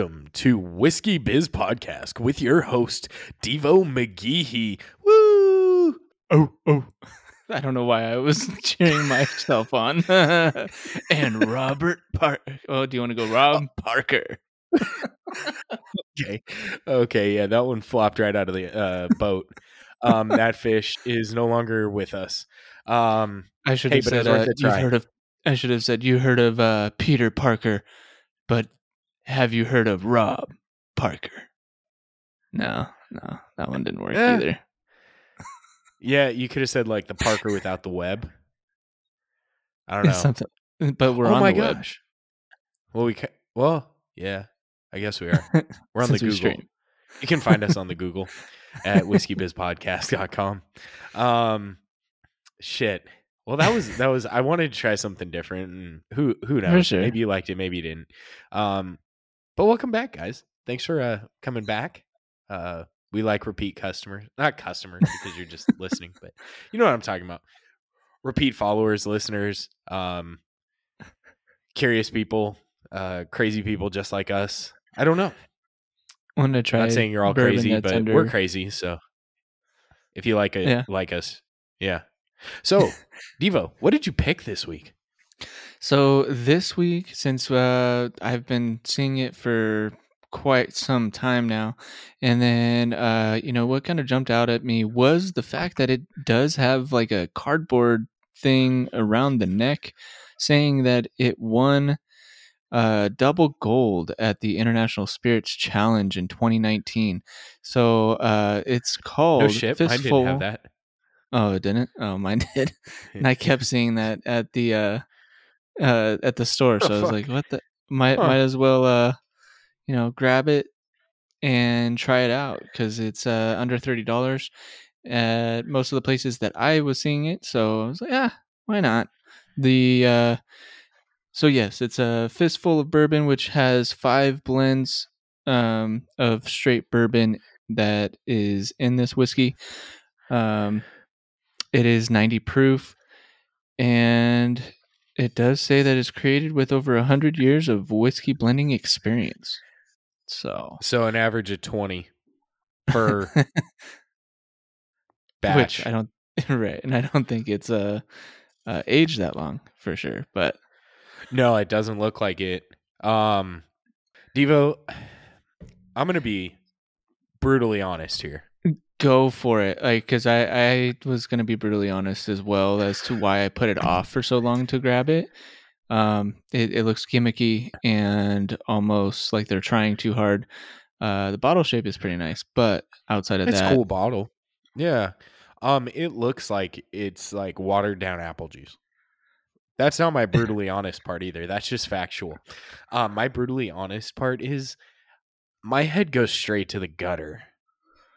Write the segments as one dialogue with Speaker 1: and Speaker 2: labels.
Speaker 1: welcome to Whiskey Biz Podcast with your host, Devo McGeehee. Woo!
Speaker 2: Oh, oh. I don't know why I was cheering myself on. and Robert Parker. Oh, do you want to go Rob Parker?
Speaker 1: okay. Okay, yeah, that one flopped right out of the uh, boat. Um, that fish is no longer with us. Um,
Speaker 2: I should
Speaker 1: Hey,
Speaker 2: have said uh, you've heard of I should have said you heard of uh, Peter Parker, but have you heard of Rob Parker? No, no, that one didn't work
Speaker 1: Eh.
Speaker 2: either.
Speaker 1: yeah, you could have said like the Parker without the web. I don't know.
Speaker 2: Something, but we're
Speaker 1: oh
Speaker 2: on
Speaker 1: my
Speaker 2: the web.
Speaker 1: Well, we ca- well, yeah, I guess we are. We're on the Google.
Speaker 2: stream.
Speaker 1: You can find us on the Google at whiskeybizpodcast.com. Um shit. Well, that was that was I wanted to try something different and who who knows?
Speaker 2: sure.
Speaker 1: Maybe you liked it, maybe you didn't. Um but welcome back, guys. Thanks for uh coming back. Uh we like repeat customers. Not customers because you're just listening, but you know what I'm talking about. Repeat followers, listeners, um curious people, uh crazy people just like us. I don't know.
Speaker 2: Want to try?
Speaker 1: Not saying you're all crazy, but
Speaker 2: under-
Speaker 1: we're crazy. So if you like it,
Speaker 2: Yeah.
Speaker 1: like us, yeah. So Devo, what did you pick this week?
Speaker 2: So this week, since uh, I've been seeing it for quite some time now, and then uh, you know what kind of jumped out at me was the fact that it does have like a cardboard thing around the neck, saying that it won uh, double gold at the International Spirits Challenge in 2019. So uh, it's called
Speaker 1: No shit, mine didn't have that.
Speaker 2: Oh, it didn't? Oh, mine did. and I kept seeing that at the uh uh at the store so i was
Speaker 1: fuck?
Speaker 2: like what the might
Speaker 1: Huh.
Speaker 2: might as well uh you know grab it and try it out because it's uh under $30 at most of the places that i was seeing it so i was like ah why not the uh so yes it's a fistful of bourbon which has five blends um of straight bourbon that is in this whiskey um it is 90 proof and it does say that it's created with over 100 years of whiskey blending experience so
Speaker 1: So an average of twenty per batch.
Speaker 2: which i don't right and i don't think it's uh, uh aged that long for sure but
Speaker 1: no, it doesn't look like it. Um Devo, I'm gonna be brutally honest here.
Speaker 2: Go for it like because i i was gonna be brutally honest as well as to why i put it off for so long to grab it um it, it looks gimmicky and almost like they're trying too hard uh the bottle shape is pretty nice but outside of
Speaker 1: It's
Speaker 2: that
Speaker 1: cool bottle. Yeah. Um, it looks like it's like watered down apple juice. That's not my brutally honest part either. That's just factual. Um, my brutally honest part is my head goes straight to the gutter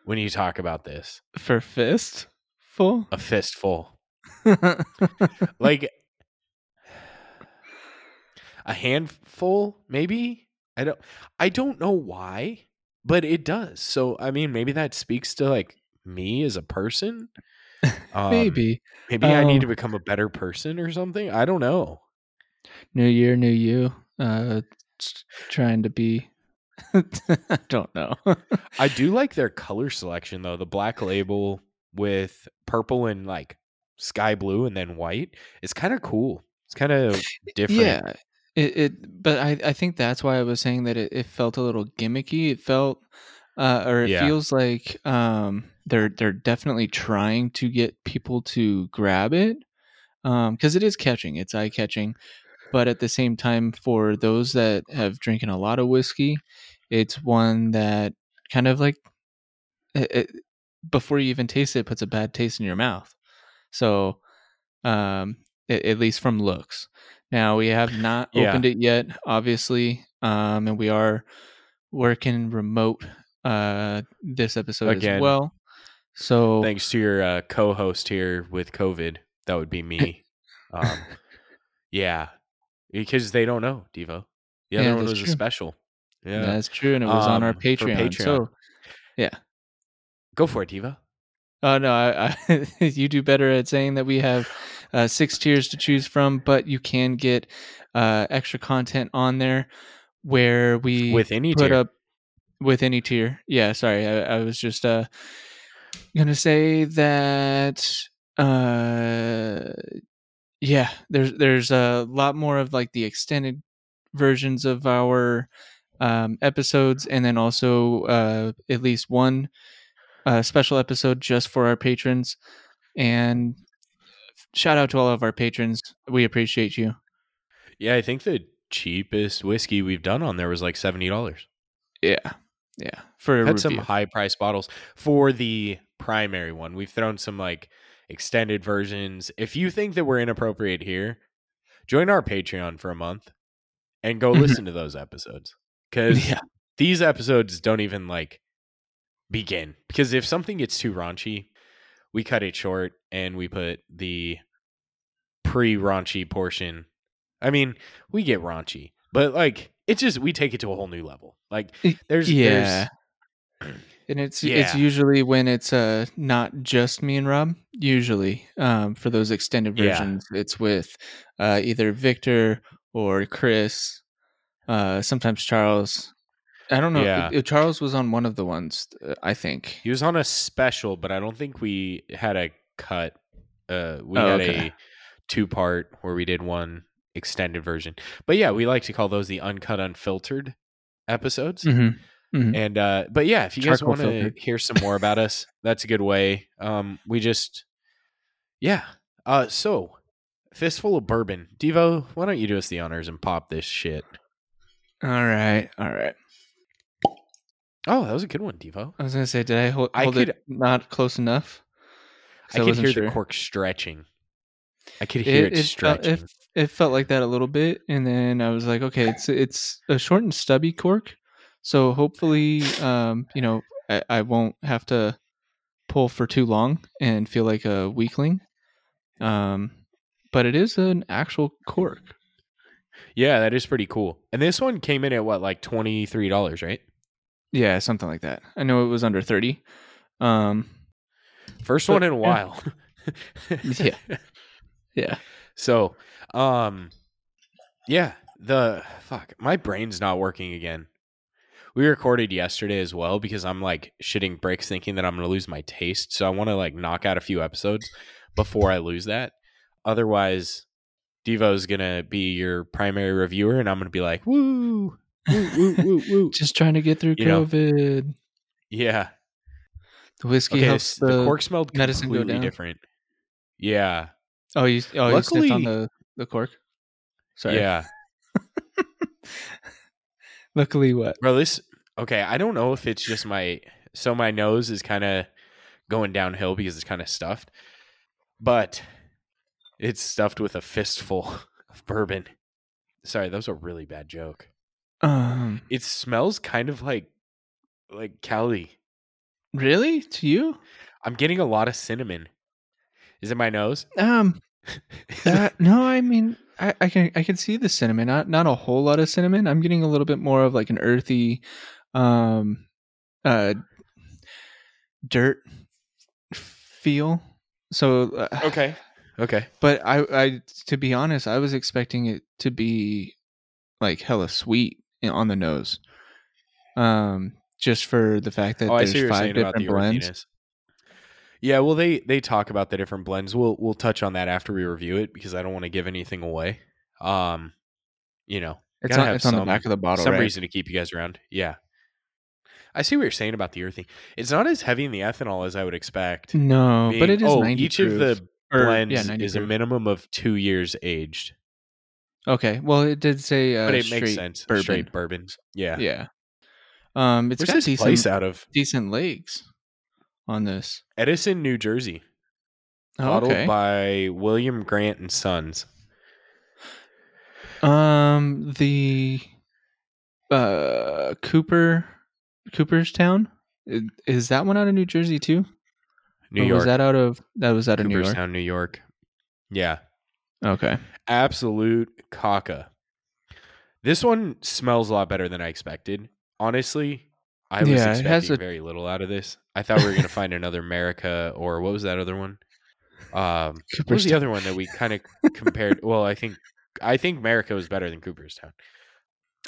Speaker 1: when you talk about this.
Speaker 2: for fist full
Speaker 1: A fistful. Like a handful, maybe? I don't I don't know why, but it does. So I mean maybe that speaks to like me as a person. Um,
Speaker 2: maybe
Speaker 1: Maybe I need
Speaker 2: Um,
Speaker 1: to become a better person or something. I don't know.
Speaker 2: new year new you uh trying to be i don't know
Speaker 1: I do like their color selection though. The black label with purple and like sky blue and then white. It's kind of cool. It's kind of different.
Speaker 2: Yeah, it, it. But I, I think that's why I was saying that it, it felt a little gimmicky. It felt, uh, or it
Speaker 1: Yeah.
Speaker 2: feels like um, they're they're definitely trying to get people to grab it, um, because it is catching. It's eye catching, but at the same time, for those that have drinking a lot of whiskey, it's one that kind of like, it, it, before you even taste it, puts a bad taste in your mouth. So, um, a- at least from looks. Now we have not
Speaker 1: Yeah.
Speaker 2: opened it yet, obviously, um, and we are working remote uh, this episode
Speaker 1: Again.
Speaker 2: as well. So
Speaker 1: Thanks to your uh, co-host here with COVID. That would be me. um, yeah, because they don't know Devo. The other
Speaker 2: Yeah,
Speaker 1: one was a special. Yeah,
Speaker 2: that's true, and it was on our
Speaker 1: Um,
Speaker 2: Patreon.
Speaker 1: Patreon.
Speaker 2: So yeah,
Speaker 1: go for it, Devo.
Speaker 2: Oh no, I, I, you do better at saying that we have uh, six tiers to choose from, but you can get uh, extra content on there. where we
Speaker 1: With any
Speaker 2: put
Speaker 1: tier.
Speaker 2: up with any tier. Yeah, sorry, I, I was just uh gonna say that uh yeah, there's there's a lot more of like the extended versions of our um, episodes, and then also uh, at least one uh, special episode just for our patrons. And shout out to all of our patrons. We appreciate you.
Speaker 1: Yeah, I think the cheapest whiskey we've done on there was like seventy dollars.
Speaker 2: Yeah, yeah. For
Speaker 1: Had some high price bottles for the primary one. We've thrown some like extended versions. If you think that we're inappropriate here, join our Patreon for a month and go
Speaker 2: Mhm.
Speaker 1: listen to those episodes. Because
Speaker 2: Yeah,
Speaker 1: these episodes don't even like begin. Because if something gets too raunchy, we cut it short and we put the pre raunchy portion. I mean, we get raunchy, but like it's just we take it to a whole new level. Like there's
Speaker 2: yeah.
Speaker 1: there's
Speaker 2: and it's it's usually when it's uh not just me and Rob. Usually, um, for those extended
Speaker 1: Yeah.
Speaker 2: versions, it's with uh either Victor or Chris. Uh, sometimes Charles. I don't know.
Speaker 1: Yeah.
Speaker 2: if Charles was on one of the ones. uh, I think.
Speaker 1: He was on a special, but I don't think we had a cut. Uh, we
Speaker 2: Oh,
Speaker 1: had
Speaker 2: okay.
Speaker 1: a two part where we did one extended version. But yeah, we like to call those the uncut, unfiltered episodes.
Speaker 2: Mhm. Mhm.
Speaker 1: And uh, but yeah, if you guys want to hear some more about us, that's a good way. Um, we just yeah. Uh, so fistful of bourbon, Devo. Why don't you do us the honors and pop this shit?
Speaker 2: All right. All right.
Speaker 1: Oh, that was a good one, Devo.
Speaker 2: I was gonna say, did I hold,
Speaker 1: I could-
Speaker 2: it not close enough?
Speaker 1: I could hear
Speaker 2: sure.
Speaker 1: the cork stretching. I could hear it,
Speaker 2: it, felt-
Speaker 1: stretching.
Speaker 2: it, it felt like that a little bit, and then I was like, okay, it's it's a short and stubby cork, so hopefully, um, you know, I, I won't have to pull for too long and feel like a weakling. Um, but it is an actual cork.
Speaker 1: Yeah, that is pretty cool. And this one came in at what, like twenty three dollars, right?
Speaker 2: Yeah, something like that. I know it was under thirty. Um,
Speaker 1: First
Speaker 2: But,
Speaker 1: one in a while.
Speaker 2: Yeah. yeah.
Speaker 1: So, um, yeah, the fuck, my brain's not working again. We recorded yesterday as well because I'm like shitting bricks thinking that I'm going to lose my taste. So I want to like knock out a few episodes before I lose that. Otherwise, Devo's going to be your primary reviewer and I'm going to be like, woo, woo, woo, woo, woo.
Speaker 2: Just trying to get through
Speaker 1: You know.
Speaker 2: COVID.
Speaker 1: Yeah.
Speaker 2: The whiskey
Speaker 1: Okay,
Speaker 2: helps the,
Speaker 1: the cork smelled
Speaker 2: medicine
Speaker 1: completely different. Yeah.
Speaker 2: Oh, you oh you sniffed on the the cork. Sorry.
Speaker 1: Yeah.
Speaker 2: Luckily, what?
Speaker 1: Bro, this okay. I don't know if it's just my so my nose is kind of going downhill because it's kind of stuffed, but it's stuffed with a fistful of bourbon. Sorry, that was a really bad joke.
Speaker 2: Um,
Speaker 1: It smells kind of like like Cali.
Speaker 2: really? To you?
Speaker 1: I'm getting a lot of cinnamon. Is it my nose?
Speaker 2: Um, that, no. I mean, I, I can I can see the cinnamon. Not not a whole lot of cinnamon. I'm getting a little bit more of like an earthy, um, uh, dirt feel. So uh,
Speaker 1: okay. Okay.
Speaker 2: but I, I to be honest, I was expecting it to be like hella sweet on the nose. Um, just for the fact that
Speaker 1: Oh,
Speaker 2: there's
Speaker 1: see what you're
Speaker 2: five different
Speaker 1: the
Speaker 2: blends.
Speaker 1: earthiness. Yeah, well, they they talk about the different blends. We'll we'll touch on that after we review it because I don't want to give anything away. Um, you know,
Speaker 2: It's on,
Speaker 1: have
Speaker 2: it's on the
Speaker 1: some-
Speaker 2: back of the bottle,
Speaker 1: some
Speaker 2: right?
Speaker 1: reason to keep you guys around. Yeah, I see what you're saying about the earthy. It's not as heavy in the ethanol as I would expect.
Speaker 2: No, but it is
Speaker 1: oh,
Speaker 2: 90
Speaker 1: each of
Speaker 2: proof.
Speaker 1: the
Speaker 2: Or,
Speaker 1: blends
Speaker 2: yeah, 90
Speaker 1: is a minimum of two years aged,
Speaker 2: Okay, well, it did say uh,
Speaker 1: but it makes sense.
Speaker 2: bourbon.
Speaker 1: Straight bourbon. Yeah.
Speaker 2: Yeah. Um, it's
Speaker 1: Where's
Speaker 2: got
Speaker 1: this
Speaker 2: decent
Speaker 1: place out of?
Speaker 2: decent legs on this.
Speaker 1: Edison, New Jersey.
Speaker 2: Oh,
Speaker 1: Bottled
Speaker 2: okay.
Speaker 1: by William Grant and Sons.
Speaker 2: um, the uh Cooper Cooperstown is that one out of New Jersey too?
Speaker 1: New
Speaker 2: Or
Speaker 1: York.
Speaker 2: Was that out of that was out of New York?
Speaker 1: Cooperstown, New York. Yeah.
Speaker 2: Okay.
Speaker 1: absolute caca. This one smells a lot better than I expected. Honestly, I was
Speaker 2: Yeah,
Speaker 1: expecting
Speaker 2: has a-
Speaker 1: very little out of this. I thought we were going to find another America or what was that other one? Um, what was the other one that we kind of compared? Well, I think I think America was better than Cooperstown.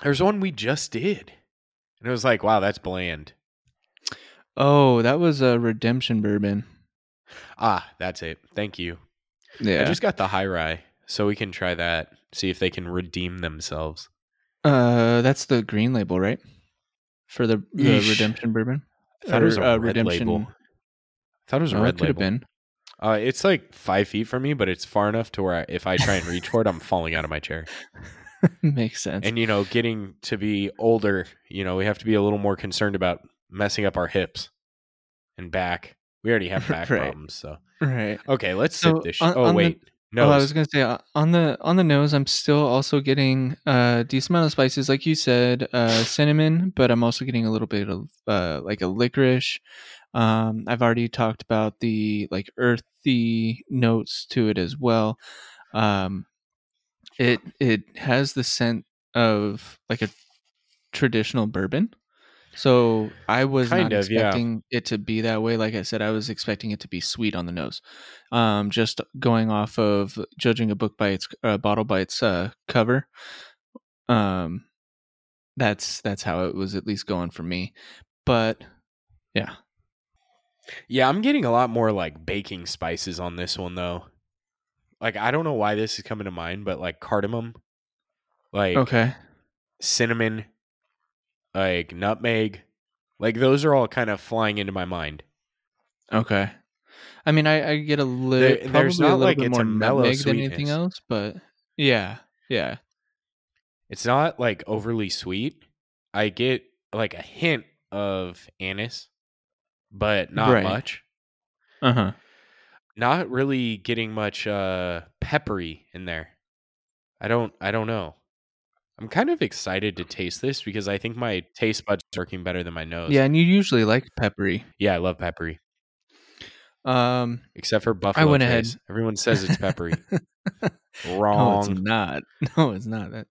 Speaker 1: There's one we just did, and it was like, wow, that's bland.
Speaker 2: Oh, that was a redemption bourbon.
Speaker 1: Ah, that's it. Thank you.
Speaker 2: Yeah.
Speaker 1: I just got the high rye, so we can try that. See if they can redeem themselves.
Speaker 2: uh, that's the green label, right? For the, the redemption bourbon.
Speaker 1: I thought it was a
Speaker 2: uh,
Speaker 1: red label. I thought it was a
Speaker 2: Oh,
Speaker 1: red
Speaker 2: it could have
Speaker 1: label.
Speaker 2: been.
Speaker 1: Uh, it's like five feet from me, but it's far enough to where I, if I try and reach for it, I'm falling out of my chair.
Speaker 2: Makes sense.
Speaker 1: And you know, getting to be older, you know, we have to be a little more concerned about messing up our hips and back. We already have back
Speaker 2: Right.
Speaker 1: problems, so
Speaker 2: right.
Speaker 1: okay. Let's
Speaker 2: So,
Speaker 1: sip this. Sh-
Speaker 2: on-
Speaker 1: oh
Speaker 2: on the-
Speaker 1: wait, no.
Speaker 2: Oh, I was gonna say uh, on the on the nose, I'm still also getting a decent amount of spices, like you said, uh, cinnamon, but I'm also getting a little bit of uh, like a licorice. Um, I've already talked about the like earthy notes to it as well. Um, it it has the scent of like a traditional bourbon. So I was
Speaker 1: Kind
Speaker 2: not
Speaker 1: of, yeah.
Speaker 2: expecting it to be that way. Like I said, I was expecting it to be sweet on the nose. Um, just going off of judging a book by its uh, bottle by its uh, cover. Um, that's that's how it was at least going for me. But yeah,
Speaker 1: Yeah, I'm getting a lot more like baking spices on this one though. Like I don't know why this is coming to mind, but like cardamom, like
Speaker 2: okay,
Speaker 1: cinnamon, like nutmeg, like those are all kind of flying into my mind.
Speaker 2: okay. I mean, I, I get a little
Speaker 1: There-
Speaker 2: probably
Speaker 1: there's
Speaker 2: a
Speaker 1: not
Speaker 2: little
Speaker 1: like
Speaker 2: bit more
Speaker 1: mellow
Speaker 2: nutmeg than anything else, but yeah, yeah,
Speaker 1: It's not like overly sweet. I get like a hint of anise, but not
Speaker 2: Right.
Speaker 1: much.
Speaker 2: uh huh.
Speaker 1: Not really getting much uh peppery in there. I don't I don't know. I'm kind of excited to taste this because I think my taste buds are working better than my nose.
Speaker 2: Yeah, and you usually like peppery.
Speaker 1: Yeah, I love peppery.
Speaker 2: Um,
Speaker 1: Except for buffalo I
Speaker 2: went
Speaker 1: Trace.
Speaker 2: ahead-
Speaker 1: Everyone says it's peppery.
Speaker 2: No,
Speaker 1: Wrong.
Speaker 2: it's not. No, it's not. That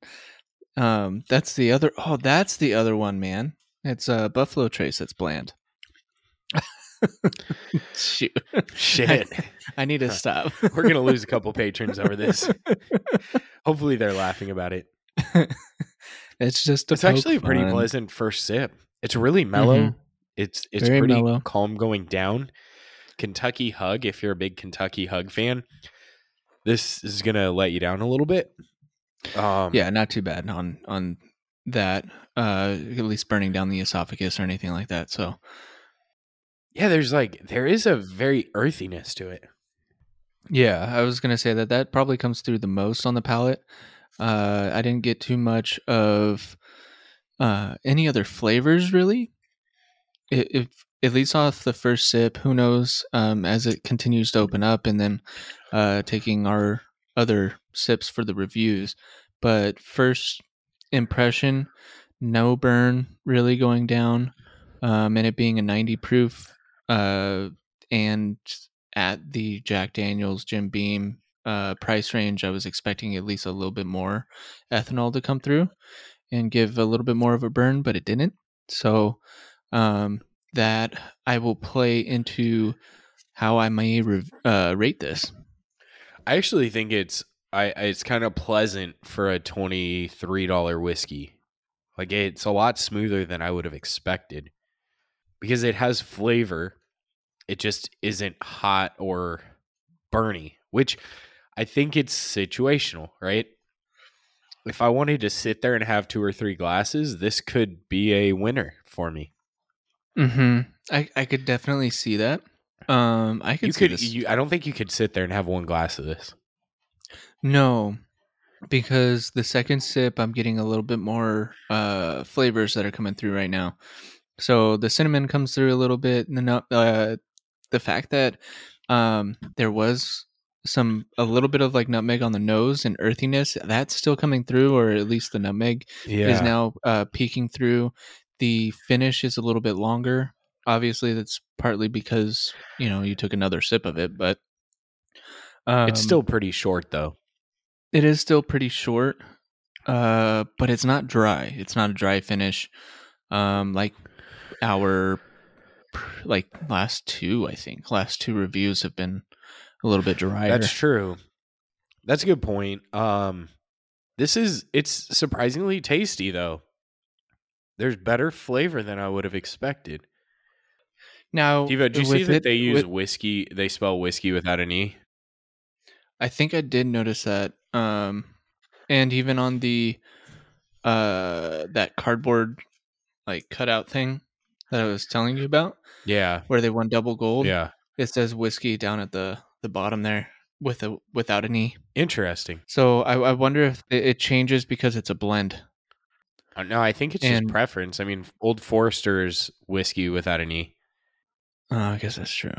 Speaker 2: um that's the other oh, that's the other one, man. It's uh Buffalo Trace that's bland. Shoot.
Speaker 1: Shit.
Speaker 2: I need to stop.
Speaker 1: We're gonna lose a couple patrons over this. Hopefully they're laughing about it.
Speaker 2: it's just a
Speaker 1: It's actually a pretty
Speaker 2: fun.
Speaker 1: pleasant first sip. It's really mellow.
Speaker 2: Mhm.
Speaker 1: It's it's
Speaker 2: Very
Speaker 1: pretty
Speaker 2: mellow.
Speaker 1: calm going down. Kentucky Hug, if you're a big Kentucky Hug fan, this is gonna let you down a little bit. Um,
Speaker 2: Yeah, not too bad on on that. Uh at least burning down the esophagus or anything like that. So
Speaker 1: yeah. There's like there is a very earthiness to it.
Speaker 2: Yeah, I was gonna say that that probably comes through the most on the palate. Uh, I didn't get too much of uh, any other flavors really. It, if at least off the first sip, who knows? Um, as it continues to open up, and then uh, taking our other sips for the reviews. But first impression, no burn really going down, um, and it being a ninety proof, uh, and at the Jack Daniels Jim Beam uh, price range, I was expecting at least a little bit more ethanol to come through and give a little bit more of a burn, but it didn't. So um, that I will play into how I may re- uh, rate this.
Speaker 1: I actually think it's I it's kind of pleasant for a twenty three dollar whiskey. Like it's a lot smoother than I would have expected because it has flavor. It just isn't hot or burny, which I think it's situational, right? If I wanted to sit there and have two or three glasses, this could be a winner for me.
Speaker 2: Mm-hmm. I, I could definitely see that. Um, I could
Speaker 1: You
Speaker 2: see
Speaker 1: could, you, I don't think you could sit there and have one glass of this.
Speaker 2: No, because the second sip, I'm getting a little bit more uh, flavors that are coming through right now. So the cinnamon comes through a little bit, and the uh, the fact that um, there was some a little bit of like nutmeg on the nose and earthiness that's still coming through, or at least the nutmeg is now uh, peeking through. The finish is a little bit longer. Obviously, that's partly because you know you took another sip of it, but um,
Speaker 1: it's still pretty short though.
Speaker 2: it is still pretty short, uh, but it's not dry. It's not a dry finish, um, like our like last two. I think last two reviews have been a little bit drier.
Speaker 1: That's true. That's a good point. Um, This is it's surprisingly tasty though. There's better flavor than I would have expected.
Speaker 2: Now,
Speaker 1: Devo, do you see that
Speaker 2: it-
Speaker 1: they use
Speaker 2: with-
Speaker 1: whiskey? They spell whiskey without an e.
Speaker 2: I think I did notice that. Um, and even on the uh that cardboard like cutout thing that I was telling you about,
Speaker 1: Yeah,
Speaker 2: where they won double gold.
Speaker 1: yeah.
Speaker 2: It says whiskey down at the the bottom there with a without an e.
Speaker 1: Interesting.
Speaker 2: So I, I wonder if it, changes because it's a blend.
Speaker 1: Uh, No, I think it's
Speaker 2: And-
Speaker 1: just preference. I mean, Old Forester's whiskey without an e.
Speaker 2: Oh, I guess that's true.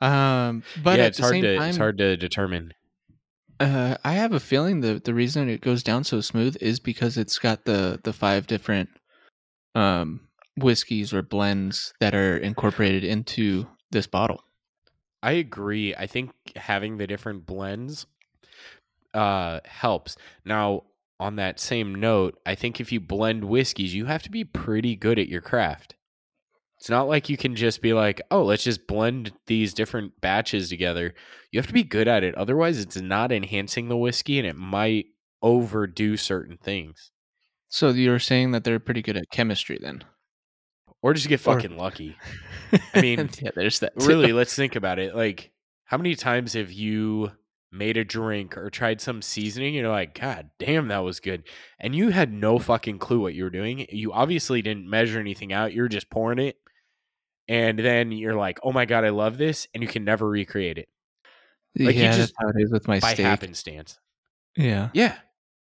Speaker 2: Um, but
Speaker 1: yeah,
Speaker 2: at
Speaker 1: it's hard to
Speaker 2: time,
Speaker 1: it's hard to determine.
Speaker 2: Uh, I have a feeling the the reason it goes down so smooth is because it's got the the five different um whiskeys or blends that are incorporated into this bottle.
Speaker 1: I agree. I think having the different blends uh helps. Now, on that same note, I think if you blend whiskeys, you have to be pretty good at your craft. It's not like you can just be like, "Oh, let's just blend these different batches together." You have to be good at it. Otherwise, it's not enhancing the whiskey and it might overdo certain things.
Speaker 2: So you're saying that they're pretty good at chemistry then?
Speaker 1: Or just get
Speaker 2: Or-
Speaker 1: fucking lucky. I mean,
Speaker 2: yeah, there's that. too.
Speaker 1: really let's think about it like how many times have you made a drink or tried some seasoning you're like god damn that was good and you had no fucking clue what you were doing you obviously didn't measure anything out you're just pouring it and then you're like oh my god i love this and you can never recreate it like, you
Speaker 2: yeah,
Speaker 1: just-
Speaker 2: that's how it is with my
Speaker 1: by
Speaker 2: steak.
Speaker 1: happenstance
Speaker 2: Yeah,
Speaker 1: yeah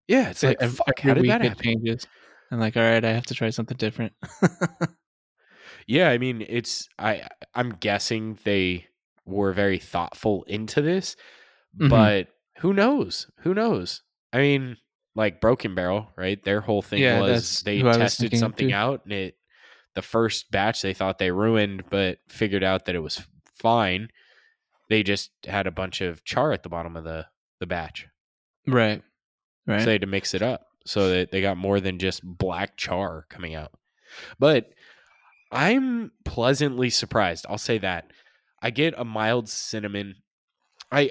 Speaker 1: yeah it's like
Speaker 2: ev-
Speaker 1: fuck
Speaker 2: every
Speaker 1: how did that happen
Speaker 2: changes. I'm like, all right, I have to try something different.
Speaker 1: Yeah, I mean, it's I I'm guessing they were very thoughtful into this,
Speaker 2: Mhm.
Speaker 1: but who knows? Who knows? I mean, like Broken Barrel, right? Their whole thing
Speaker 2: Yeah,
Speaker 1: was they
Speaker 2: I was
Speaker 1: tested something
Speaker 2: too.
Speaker 1: out and it the first batch they thought they ruined but figured out that it was fine. They just had a bunch of char at the bottom of the the batch.
Speaker 2: right, right.
Speaker 1: So they had to mix it up so that they got more than just black char coming out. But I'm pleasantly surprised. I'll say that. I get a mild cinnamon. I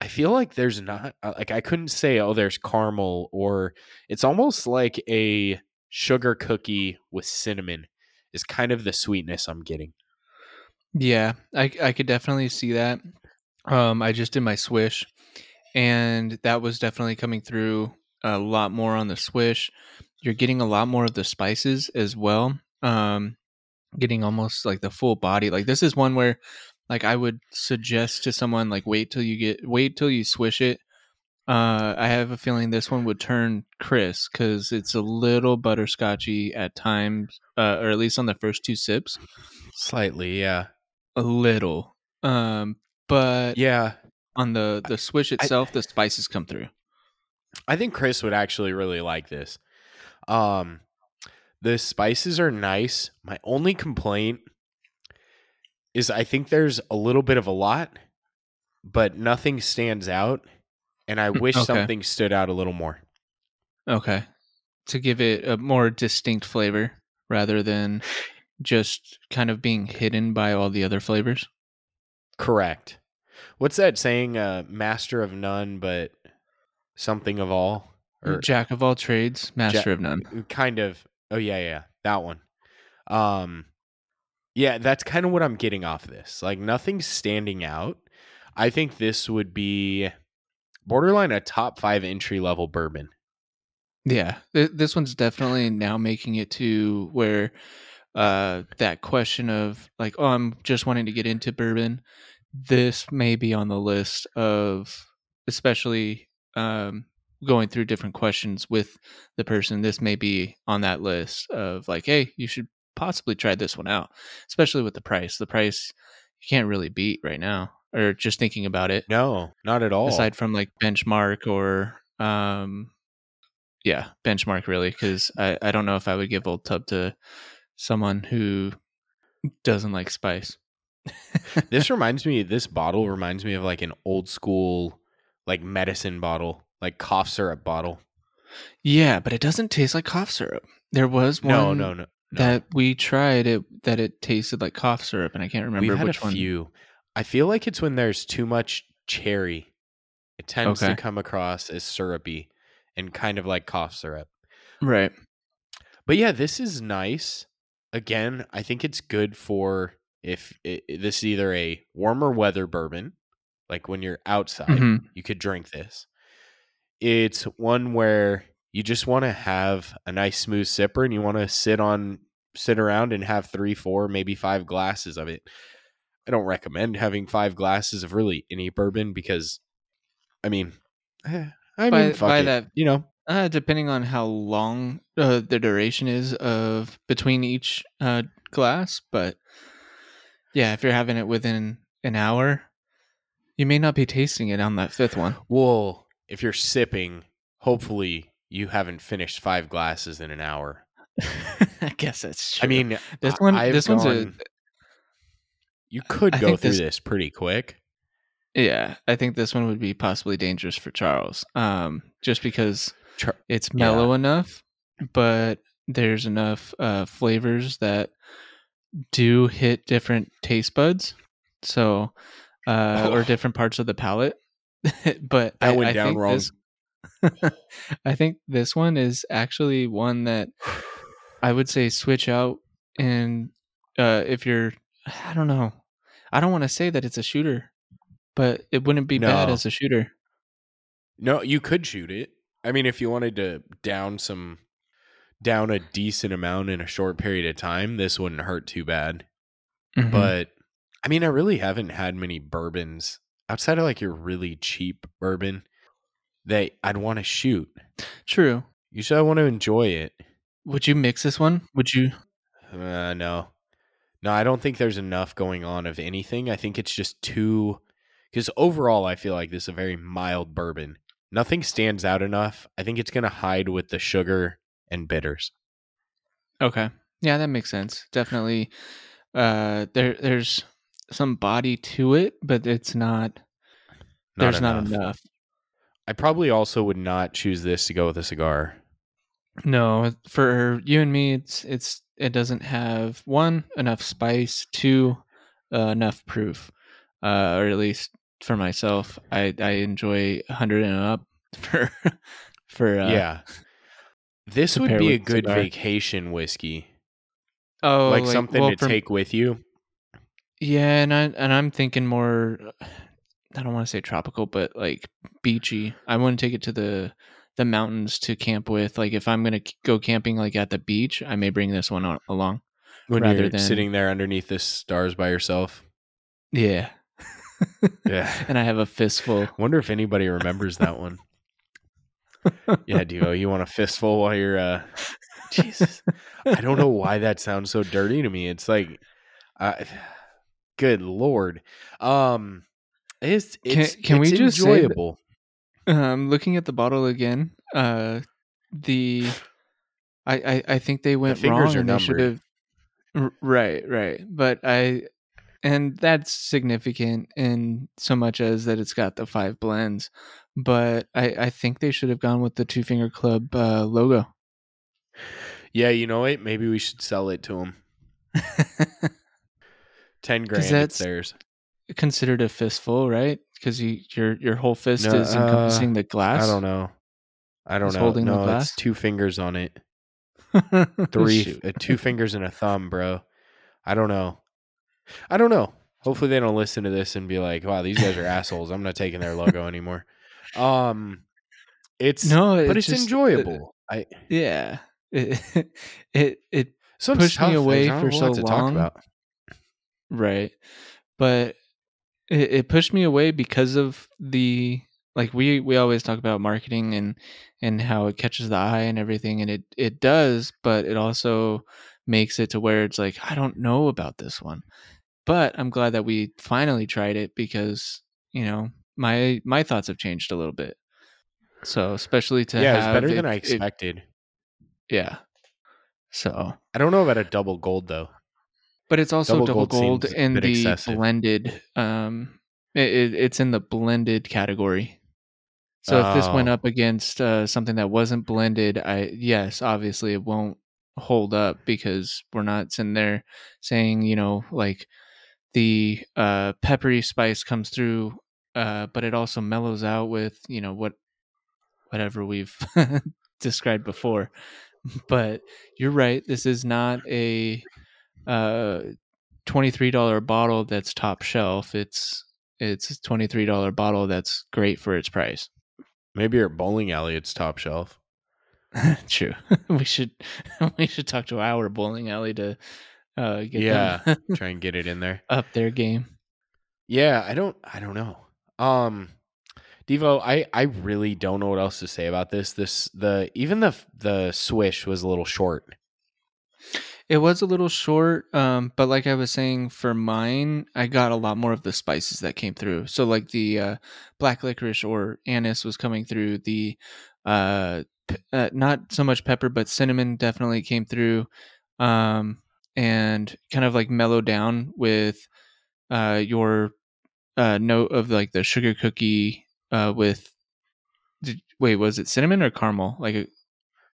Speaker 1: I feel like there's not uh, like I couldn't say oh there's caramel or it's almost like a sugar cookie with cinnamon is kind of the sweetness I'm getting.
Speaker 2: Yeah, I I could definitely see that. Um, I just did my swish, and that was definitely coming through a lot more on the swish. You're getting a lot more of the spices as well. Um, getting almost like the full body. Like this is one where, like, I would suggest to someone like wait till you get wait till you swish it. Uh, I have a feeling this one would turn crisp because it's a little butterscotchy at times, uh, or at least on the first two sips,
Speaker 1: Slightly, yeah.
Speaker 2: a little. Um, but
Speaker 1: Yeah.
Speaker 2: on the the swish itself, the spices come through.
Speaker 1: I think Chris would actually really like this. Um, the spices are nice. My only complaint is I think there's a little bit of a lot, but nothing stands out. And I wish
Speaker 2: Okay.
Speaker 1: something stood out a little more.
Speaker 2: Okay, to give it a more distinct flavor rather than just kind of being hidden by all the other flavors.
Speaker 1: Correct. What's that saying? Uh, master of none, but something of all, or
Speaker 2: Jack of all trades, master
Speaker 1: Ja-
Speaker 2: of none.
Speaker 1: kind of. Oh yeah, yeah, that one. Um, yeah, that's kind of what I'm getting off this. Like nothing's standing out. I think this would be borderline a top five entry level bourbon.
Speaker 2: Yeah, th- this one's definitely now making it to where uh that question of like, oh, I'm just wanting to get into bourbon. This may be on the list of, especially um going through different questions with the person. This may be on that list of like, hey, you should possibly try this one out, especially with the price. The price you can't really beat right now, or just thinking about it
Speaker 1: No, not at all.
Speaker 2: aside from like benchmark or um yeah benchmark really because I, I don't know if i would give old tub to someone who doesn't like spice
Speaker 1: this reminds me. This bottle reminds me of like an old school, like medicine bottle, like cough syrup bottle.
Speaker 2: yeah but it doesn't taste like cough syrup there was one
Speaker 1: No, no, no. no.
Speaker 2: that we tried it that it tasted like cough syrup and i can't remember
Speaker 1: We've had
Speaker 2: which
Speaker 1: a
Speaker 2: one
Speaker 1: few. I feel like it's when there's too much cherry. It tends
Speaker 2: Okay.
Speaker 1: to come across as syrupy. and kind of like cough syrup.
Speaker 2: Right.
Speaker 1: But yeah, this is nice. Again, I think it's good for if it, this is either a warmer weather bourbon, like when you're outside,
Speaker 2: Mhm.
Speaker 1: you could drink this. It's one where you just want to have a nice smooth sipper and you want to sit on sit around and have 3, 4, maybe 5 glasses of it. I don't recommend having 5 glasses of really any bourbon because I mean, eh, I
Speaker 2: By-
Speaker 1: mean,
Speaker 2: by
Speaker 1: it,
Speaker 2: that-
Speaker 1: you know.
Speaker 2: Uh, depending on how long uh, the duration is of between each uh, glass, but yeah, if you're having it within an hour, you may not be tasting it on that fifth one.
Speaker 1: Well, if you're sipping, hopefully you haven't finished 5 glasses in an hour.
Speaker 2: I guess that's true.
Speaker 1: I mean,
Speaker 2: this one,
Speaker 1: I've
Speaker 2: this one's a
Speaker 1: you could
Speaker 2: I
Speaker 1: go through
Speaker 2: this-
Speaker 1: this pretty quick.
Speaker 2: yeah. I think this one would be possibly dangerous for Charles, um, just because
Speaker 1: Char-
Speaker 2: it's
Speaker 1: Yeah.
Speaker 2: mellow enough, but there's enough uh, flavors that do hit different taste buds, so uh, or
Speaker 1: Oh.
Speaker 2: different parts of the palate. but
Speaker 1: That
Speaker 2: I,
Speaker 1: went
Speaker 2: I
Speaker 1: down
Speaker 2: think
Speaker 1: wrong.
Speaker 2: This, I think this one is actually one that I would say switch out, and uh, if you're, I don't know, I don't want to say that it's a shooter, but it wouldn't be bad as a shooter.
Speaker 1: No, you could shoot it. I mean, if you wanted to down some down a decent amount in a short period of time, this wouldn't hurt too bad.
Speaker 2: Mhm.
Speaker 1: But I mean, I really haven't had many bourbons outside of like your really cheap bourbon that I'd want to shoot.
Speaker 2: true.
Speaker 1: Usually I want to enjoy it.
Speaker 2: Would you mix this one? Would you?
Speaker 1: Uh, no, no, I don't think there's enough going on of anything. I think it's just too. Because overall, I feel like this is a very mild bourbon. Nothing stands out enough. I think it's going to hide with the sugar and bitters.
Speaker 2: Okay. Yeah, that makes sense. Definitely. Uh, there, there's some body to it, but it's not.
Speaker 1: Not
Speaker 2: there's
Speaker 1: enough.
Speaker 2: not enough.
Speaker 1: I probably also would not choose this to go with a cigar.
Speaker 2: No, for you and me, it's it's it doesn't have one enough spice, two uh, enough proof, uh, or at least for myself, I I enjoy 100 and up for for uh,
Speaker 1: yeah. This would be a good
Speaker 2: cigar.
Speaker 1: vacation whiskey.
Speaker 2: Oh,
Speaker 1: like, something
Speaker 2: well,
Speaker 1: to
Speaker 2: for-
Speaker 1: take with you.
Speaker 2: Yeah, and I and I'm thinking more. I don't want to say tropical, but like beachy. I want to take it to the the mountains to camp with. Like if I'm gonna go camping, like at the beach, I may bring this one on, along.
Speaker 1: When
Speaker 2: rather
Speaker 1: you're
Speaker 2: than-
Speaker 1: sitting there underneath the stars by yourself.
Speaker 2: Yeah,
Speaker 1: Yeah.
Speaker 2: and I have a fistful.
Speaker 1: Wonder if anybody remembers that one. yeah, Duo, you want a fistful while you're uh Jesus. I don't know why that sounds so dirty to me. It's like uh, good lord. Um it's
Speaker 2: Can-
Speaker 1: it's
Speaker 2: can we
Speaker 1: it's
Speaker 2: just say that-
Speaker 1: enjoyable.
Speaker 2: Um, looking at the bottle again, uh, the I I, I think they went
Speaker 1: fingers
Speaker 2: wrong
Speaker 1: are
Speaker 2: they should have.
Speaker 1: numbered.
Speaker 2: Right, right, but I. And that's significant in so much as that it's got the five blends, but I, I think they should have gone with the Two Finger Club uh, logo.
Speaker 1: Yeah, you know what? Maybe we should sell it to them. 10 grand
Speaker 2: that's-
Speaker 1: theirs.
Speaker 2: Considered a fistful, right? Because you, your your whole fist
Speaker 1: No,
Speaker 2: is
Speaker 1: uh,
Speaker 2: encompassing the glass.
Speaker 1: I don't know. I don't
Speaker 2: He's
Speaker 1: know.
Speaker 2: holding the
Speaker 1: no,
Speaker 2: glass?
Speaker 1: it's two fingers on it. Three uh, two fingers and a thumb, bro. I don't know. I don't know. Hopefully they don't listen to this and be like, "Wow, these guys are assholes. I'm not taking their logo anymore." Um it's
Speaker 2: No,
Speaker 1: but
Speaker 2: it's
Speaker 1: it's
Speaker 2: just-
Speaker 1: enjoyable. I
Speaker 2: Yeah, it it, it pushed me away for so long. Right, but it, it pushed me away because of the like we we always talk about marketing and and how it catches the eye and everything, and it it does, but it also makes it to where it's like I don't know about this one, but I'm glad that we finally tried it because you know my my thoughts have changed a little bit. So especially to
Speaker 1: yeah, it's better than
Speaker 2: it-
Speaker 1: I
Speaker 2: it-
Speaker 1: expected.
Speaker 2: yeah. So
Speaker 1: I don't know about a double gold though.
Speaker 2: But it's also
Speaker 1: Double
Speaker 2: double,
Speaker 1: gold
Speaker 2: gold, in the
Speaker 1: excessive.
Speaker 2: blended. Um, it, it, it's in the blended category. So if this went
Speaker 1: Oh.
Speaker 2: up against uh, something that wasn't blended, I yes, obviously it won't hold up because we're not sitting there saying you know like the uh, peppery spice comes through, uh, but it also mellows out with you know what whatever we've described before. But you're right. This is not a uh, $23 bottle that's top shelf. It's it's a $23 bottle that's great for its price.
Speaker 1: Maybe your bowling alley, it's top shelf.
Speaker 2: True. we should we should talk to our bowling alley to uh get
Speaker 1: Yeah. Try and get it in there.
Speaker 2: up their game.
Speaker 1: Yeah, I don't I don't know. Um Devo, I I really don't know what else to say about this. This the even the the swish was a little short.
Speaker 2: It was a little short, um, but like I was saying, for mine, I got a lot more of the spices that came through. So like the uh, black licorice or anise was coming through. The uh, p- uh, not so much pepper, but cinnamon definitely came through, um, and kind of like mellowed down with uh, your uh, note of like the sugar cookie uh, with. Did, wait, was it cinnamon or caramel? Like a,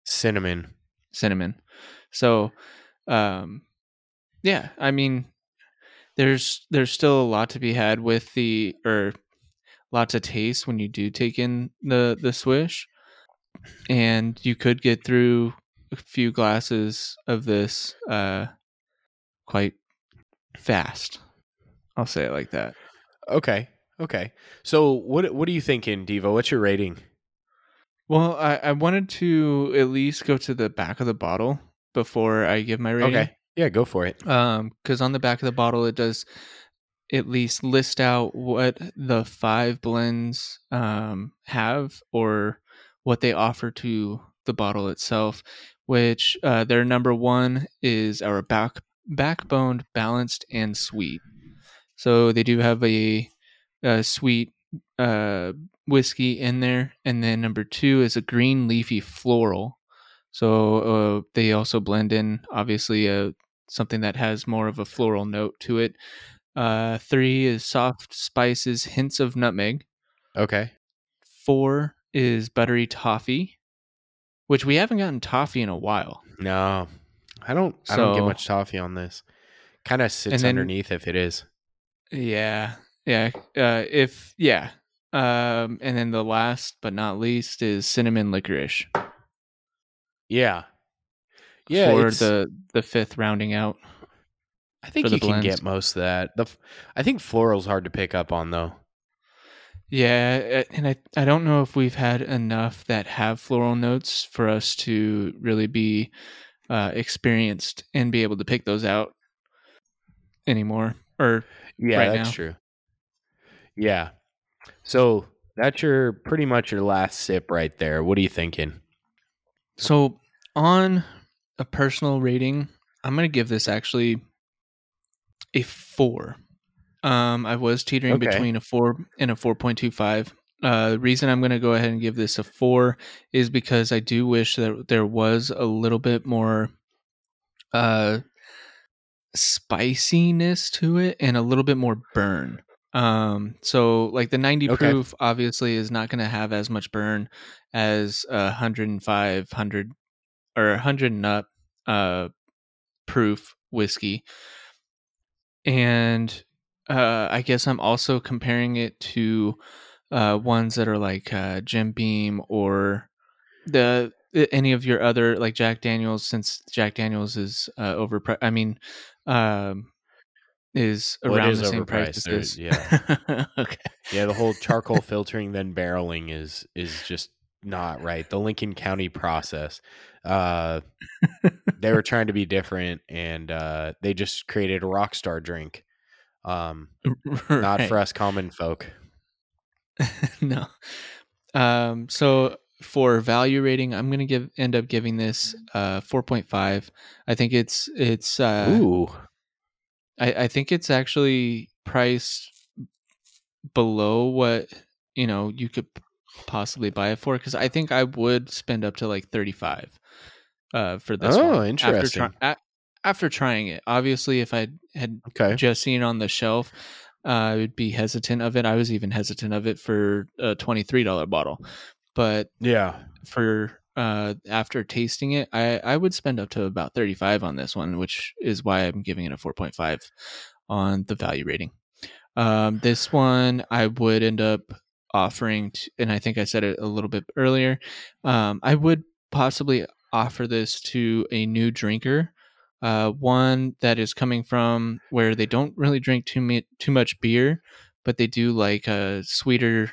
Speaker 1: Cinnamon.
Speaker 2: cinnamon. So, um, yeah, I mean, there's there's still a lot to be had with the or lot of taste when you do take in the the swish, and you could get through a few glasses of this uh quite fast. I'll say it like that.
Speaker 1: Okay. Okay. So what what are you thinking, Devo? What's your rating?
Speaker 2: Well, I, I wanted to at least go to the back of the bottle before I give my rating.
Speaker 1: Okay. Yeah, go for it.
Speaker 2: um because on the back of the bottle it does at least list out what the five blends um have or what they offer to the bottle itself which uh, their number one is our back backboned balanced and sweet so they do have a, a sweet uh, whiskey in there and then number two is a green leafy floral so uh, they also blend in obviously a something that has more of a floral note to it. Uh, three is soft spices, hints of nutmeg.
Speaker 1: Okay.
Speaker 2: Four is buttery toffee, which we haven't gotten toffee in a while.
Speaker 1: No. I don't I don't get much toffee on this. Kind of sits
Speaker 2: then-
Speaker 1: underneath if it is.
Speaker 2: Yeah, yeah. Uh, if yeah, um, and then the last but not least is cinnamon licorice
Speaker 1: Yeah. Yeah,
Speaker 2: for the the fifth rounding out.
Speaker 1: I think you can get most of that. The I think floral's hard to pick up on though.
Speaker 2: Yeah, and I I don't know if we've had enough that have floral notes for us to really be uh, experienced and be able to pick those out anymore. Or
Speaker 1: Yeah,
Speaker 2: right
Speaker 1: that's
Speaker 2: now.
Speaker 1: true. Yeah. So that's your pretty much your last sip right there. What are you thinking?
Speaker 2: so on a personal rating, I'm gonna give this actually a four. Um, I was teetering
Speaker 1: Okay.
Speaker 2: between a four and a four point two five. Uh, the reason I'm going to go ahead and give this a four is because I do wish that there was a little bit more uh, spiciness to it and a little bit more burn. Um, so like the 90
Speaker 1: Okay.
Speaker 2: proof obviously is not going to have as much burn as a 105, 100 or 100 and up uh, proof whiskey. And uh, I guess I'm also comparing it to uh, ones that are like uh, Jim Beam or the any of your other like Jack Daniels, since Jack Daniels is uh, over. I mean, um, is
Speaker 1: Well,
Speaker 2: around
Speaker 1: is
Speaker 2: the same price
Speaker 1: overpriced.
Speaker 2: as this.
Speaker 1: yeah.
Speaker 2: okay.
Speaker 1: Yeah, the whole charcoal filtering then barreling is is just not right. The Lincoln County process. Uh they were trying to be different and uh they just created a rock star drink. Um not for us common folk.
Speaker 2: no. Um, so for value rating, I'm gonna give end up giving this uh 4.5. I think it's it's uh
Speaker 1: Ooh.
Speaker 2: I, I think it's actually priced below what you know you could possibly buy it for because I think I would spend up to like 35 uh for this
Speaker 1: Oh,
Speaker 2: one after,
Speaker 1: interesting.
Speaker 2: a- after trying it. Obviously, if I had
Speaker 1: Okay.
Speaker 2: just seen it on the shelf, uh, I would be hesitant of it. I was even hesitant of it for a $23 bottle, but
Speaker 1: Yeah.
Speaker 2: for uh after tasting it i i would spend up to about 35 on this one which is why i'm giving it a 4.5 on the value rating um this one i would end up offering, to, and I think I said it a little bit earlier. Um, I would possibly offer this to a new drinker, uh, one that is coming from where they don't really drink too too much beer, but they do like uh, sweeter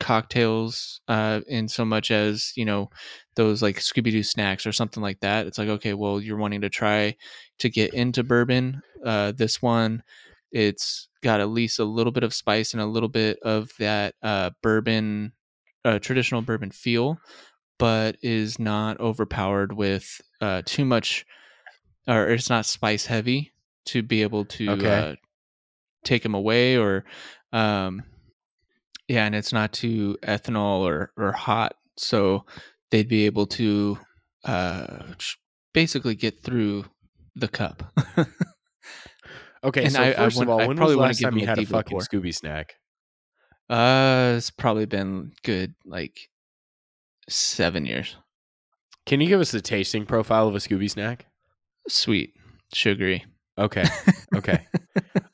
Speaker 2: cocktails uh, in so much as you know those like Scooby Doo snacks or something like that. It's like okay, well you're wanting to try to get into bourbon. Uh, this one, it's got at least a little bit of spice and a little bit of that uh, bourbon, uh, traditional bourbon feel, but is not overpowered with uh, too much, or it's not spice heavy to be able to
Speaker 1: Okay.
Speaker 2: uh, take them away or. Um, yeah, and it's not too ethanol or, or hot, so they'd be able to uh, basically get through the cup.
Speaker 1: Okay,
Speaker 2: And
Speaker 1: so
Speaker 2: I- I
Speaker 1: first
Speaker 2: want-
Speaker 1: of all,
Speaker 2: I
Speaker 1: when was
Speaker 2: probably
Speaker 1: the last
Speaker 2: give
Speaker 1: time you had a fucking
Speaker 2: pour.
Speaker 1: Scooby snack?
Speaker 2: uh, it's probably been good like seven years.
Speaker 1: Can you give us a tasting profile of a Scooby snack?
Speaker 2: Sweet, sugary.
Speaker 1: Okay, okay.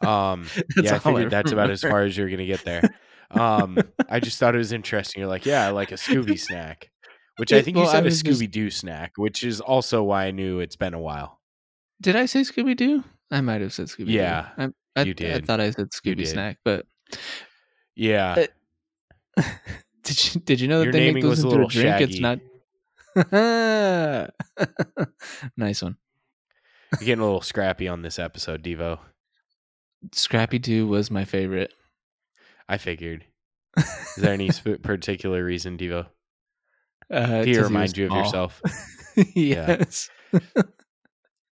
Speaker 1: Um, yeah, I
Speaker 2: all I
Speaker 1: figured that's about as far as you're gonna get there. Um, I just thought it was interesting. You're like, yeah, I like a Scooby snack, which I think
Speaker 2: well,
Speaker 1: you said a Scooby Doo snack, which is also why I knew it's been a while.
Speaker 2: Did I say Scooby Doo? I might have said Scooby
Speaker 1: Yeah,
Speaker 2: I, I,
Speaker 1: you
Speaker 2: I thought I said Scooby. Snack, but
Speaker 1: Yeah,
Speaker 2: Uh, did you did you know that
Speaker 1: Your
Speaker 2: they make those
Speaker 1: a
Speaker 2: into a
Speaker 1: little
Speaker 2: drink? It's not. nice one.
Speaker 1: you're getting a little scrappy on this episode, Devo.
Speaker 2: Scrappy Doo was my favorite.
Speaker 1: I figured. Is there any sp- particular reason, Devo?
Speaker 2: Uh,
Speaker 1: you remind you of
Speaker 2: small.
Speaker 1: yourself?
Speaker 2: yes.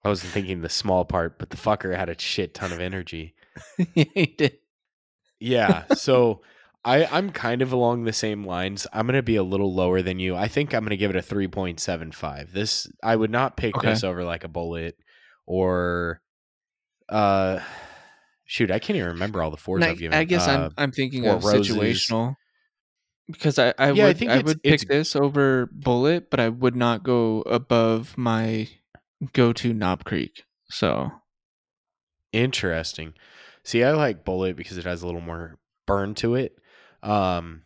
Speaker 1: I wasn't thinking the small part, but the fucker had a shit ton of energy.
Speaker 2: yeah, he did.
Speaker 1: Yeah, so I I'm kind of along the same lines. I'm gonna be a little lower than you. I think I'm gonna give it a three point seven five. This I would not pick
Speaker 2: Okay.
Speaker 1: this over like a Bulleit or uh shoot. I can't even remember all the fours
Speaker 2: And
Speaker 1: I've given.
Speaker 2: I, I guess
Speaker 1: Uh,
Speaker 2: I'm I'm thinking of
Speaker 1: Roses.
Speaker 2: situational because I I
Speaker 1: Yeah, I
Speaker 2: would I,
Speaker 1: it's-
Speaker 2: would pick this over Bulleit, but I would not go above my go to Knob Creek. So
Speaker 1: Interesting. See, I like Bulleit because it has a little more burn to it. Um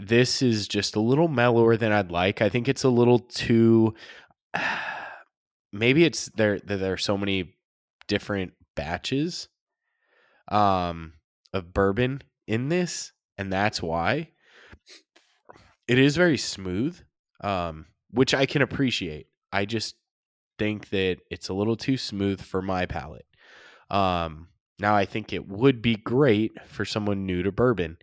Speaker 1: this is just a little mellower than I'd like. I think it's a little too maybe it's there there are so many different batches um of bourbon in this and that's why it is very smooth um which I can appreciate. I just think that it's a little too smooth for my palate. Um, now I think it would be great for someone new to bourbon,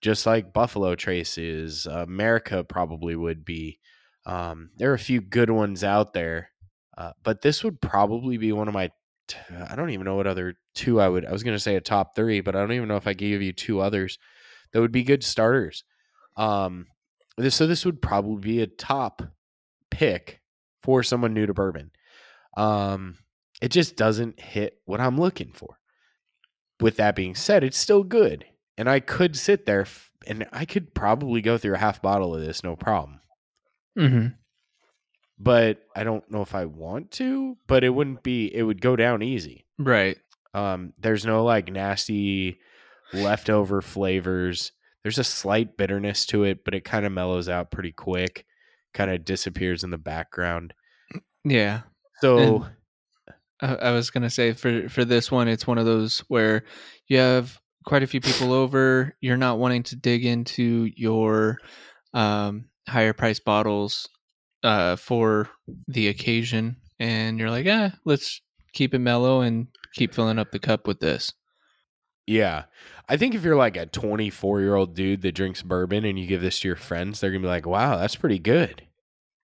Speaker 1: just like Buffalo Trace is. America probably would be. Um, there are a few good ones out there, uh, but this would probably be one of my. T- I don't even know what other two I would. I was going to say a top three, but I don't even know if I gave you two others that would be good starters. Um, this, so this would probably be a top pick for someone new to bourbon. Um, it just doesn't hit what I'm looking for. With that being said, it's still good. And I could sit there f- and I could probably go through a half bottle of this, no problem.
Speaker 2: hmm
Speaker 1: But I don't know if I want to, but it wouldn't be, it would go down easy.
Speaker 2: right.
Speaker 1: Um, there's no like nasty leftover flavors. There's a slight bitterness to it, but it kind of mellows out pretty quick, kind of disappears in the background.
Speaker 2: Yeah.
Speaker 1: So,
Speaker 2: I, I was gonna say for for this one, it's one of those where you have quite a few people over. You're not wanting to dig into your um, higher price bottles uh, for the occasion, and you're like, ah, let's keep it mellow and keep filling up the cup with this.
Speaker 1: Yeah. I think if you're like a 24 year old dude that drinks bourbon and you give this to your friends, they're going to be like, wow, that's pretty good.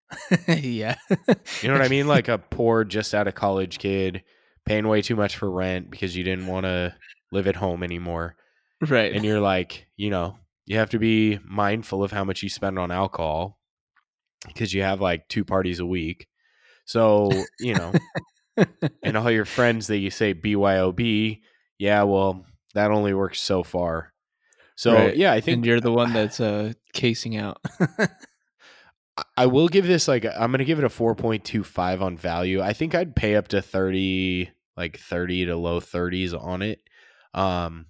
Speaker 2: yeah.
Speaker 1: You know what I mean? Like a poor, just out of college kid paying way too much for rent because you didn't want to live at home anymore.
Speaker 2: right.
Speaker 1: And you're like, you know, you have to be mindful of how much you spend on alcohol because you have like two parties a week. So, you know, and all your friends that you say BYOB, yeah, well, that only works so far. So,
Speaker 2: Right.
Speaker 1: yeah, I think
Speaker 2: and you're the one that's uh, casing out.
Speaker 1: I- will give this like I'm gonna give it a 4.25 on value. I think I'd pay up to 30, like 30 to low 30s on it. Um,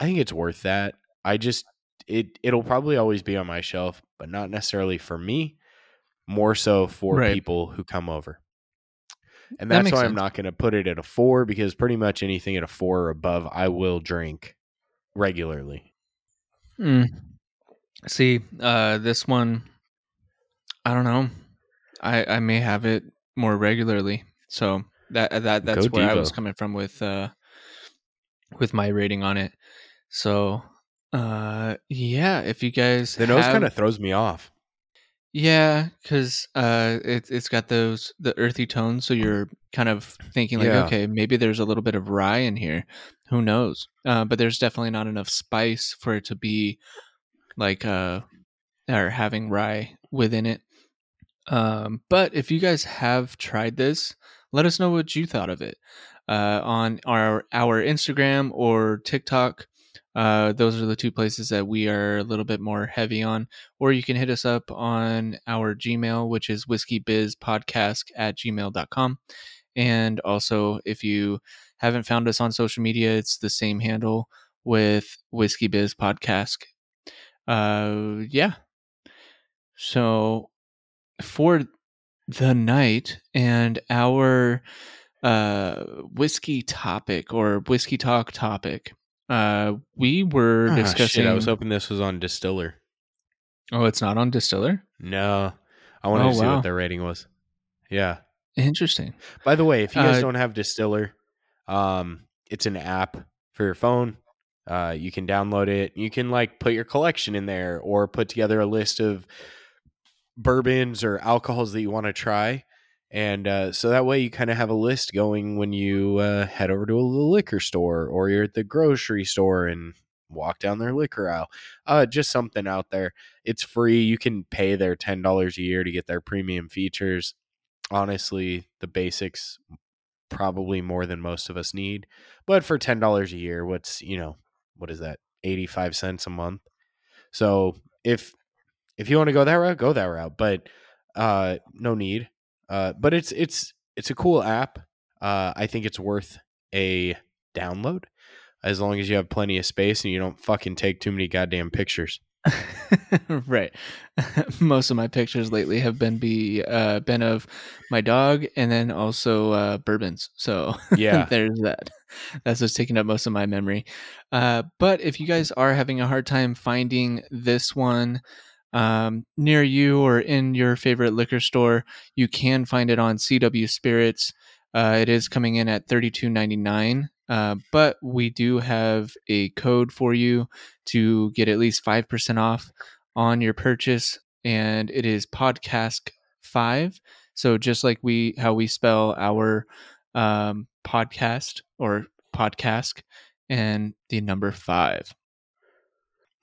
Speaker 1: I think it's worth that. I just it it'll probably always be on my shelf, but not necessarily for me. More so for
Speaker 2: Right.
Speaker 1: people who come over. And that's
Speaker 2: makes
Speaker 1: why I'm not going to put it at a four because pretty much anything at a four or above, I will drink regularly.
Speaker 2: Mm. See, uh, this one, I don't know. I I may have it more regularly. So that that that's
Speaker 1: Go
Speaker 2: where I was coming from with uh with my rating on it. So uh yeah, if you guys
Speaker 1: The nose
Speaker 2: have-
Speaker 1: kind of throws me off.
Speaker 2: yeah, because uh, it, it's got those the earthy tones, so you're kind of thinking like,
Speaker 1: Yeah.
Speaker 2: okay, maybe there's a little bit of rye in here. Who knows? Uh, but there's definitely not enough spice for it to be like uh, or having rye within it. Um, but if you guys have tried this, let us know what you thought of it uh, on our our Instagram or TikTok. Uh, those are the two places that we are a little bit more heavy on. Or you can hit us up on our Gmail, which is whiskeybizpodcast at gmail.com. And also, if you haven't found us on social media, it's the same handle with Whiskey Biz Podcast. Uh, yeah. So for the night and our uh whiskey topic or whiskey talk topic uh we were
Speaker 1: Ah,
Speaker 2: discussing
Speaker 1: shit, I was hoping this was on Distiller.
Speaker 2: oh it's not on distiller
Speaker 1: No, I wanted
Speaker 2: Oh,
Speaker 1: to see
Speaker 2: wow.
Speaker 1: what their rating was. Yeah.
Speaker 2: interesting
Speaker 1: By the way, if you guys
Speaker 2: Uh,
Speaker 1: don't have Distiller, um, it's an app for your phone. Uh, you can download it. You can like put your collection in there, or put together a list of bourbons or alcohols that you want to try, and uh, so that way you kind of have a list going when you uh, head over to a little liquor store or you're at the grocery store and walk down their liquor aisle. Uh, just something out there. It's free. You can pay their ten dollars a year to get their premium features honestly the basics probably more than most of us need but for $10 a year what's you know what is that 85 cents a month so if if you want to go that route go that route but uh no need uh but it's it's it's a cool app uh i think it's worth a download as long as you have plenty of space and you don't fucking take too many goddamn pictures.
Speaker 2: Right. Most of my pictures lately have been be uh been of my dog and then also uh bourbons so
Speaker 1: yeah.
Speaker 2: there's that. That's what's taking up most of my memory. Uh but if you guys are having a hard time finding this one um near you or in your favorite liquor store you can find it on cw spirits. Uh it is coming in at 32.99 uh, but we do have a code for you to get at least 5% off on your purchase and it is podcast 5 so just like we how we spell our um, podcast or podcast and the number 5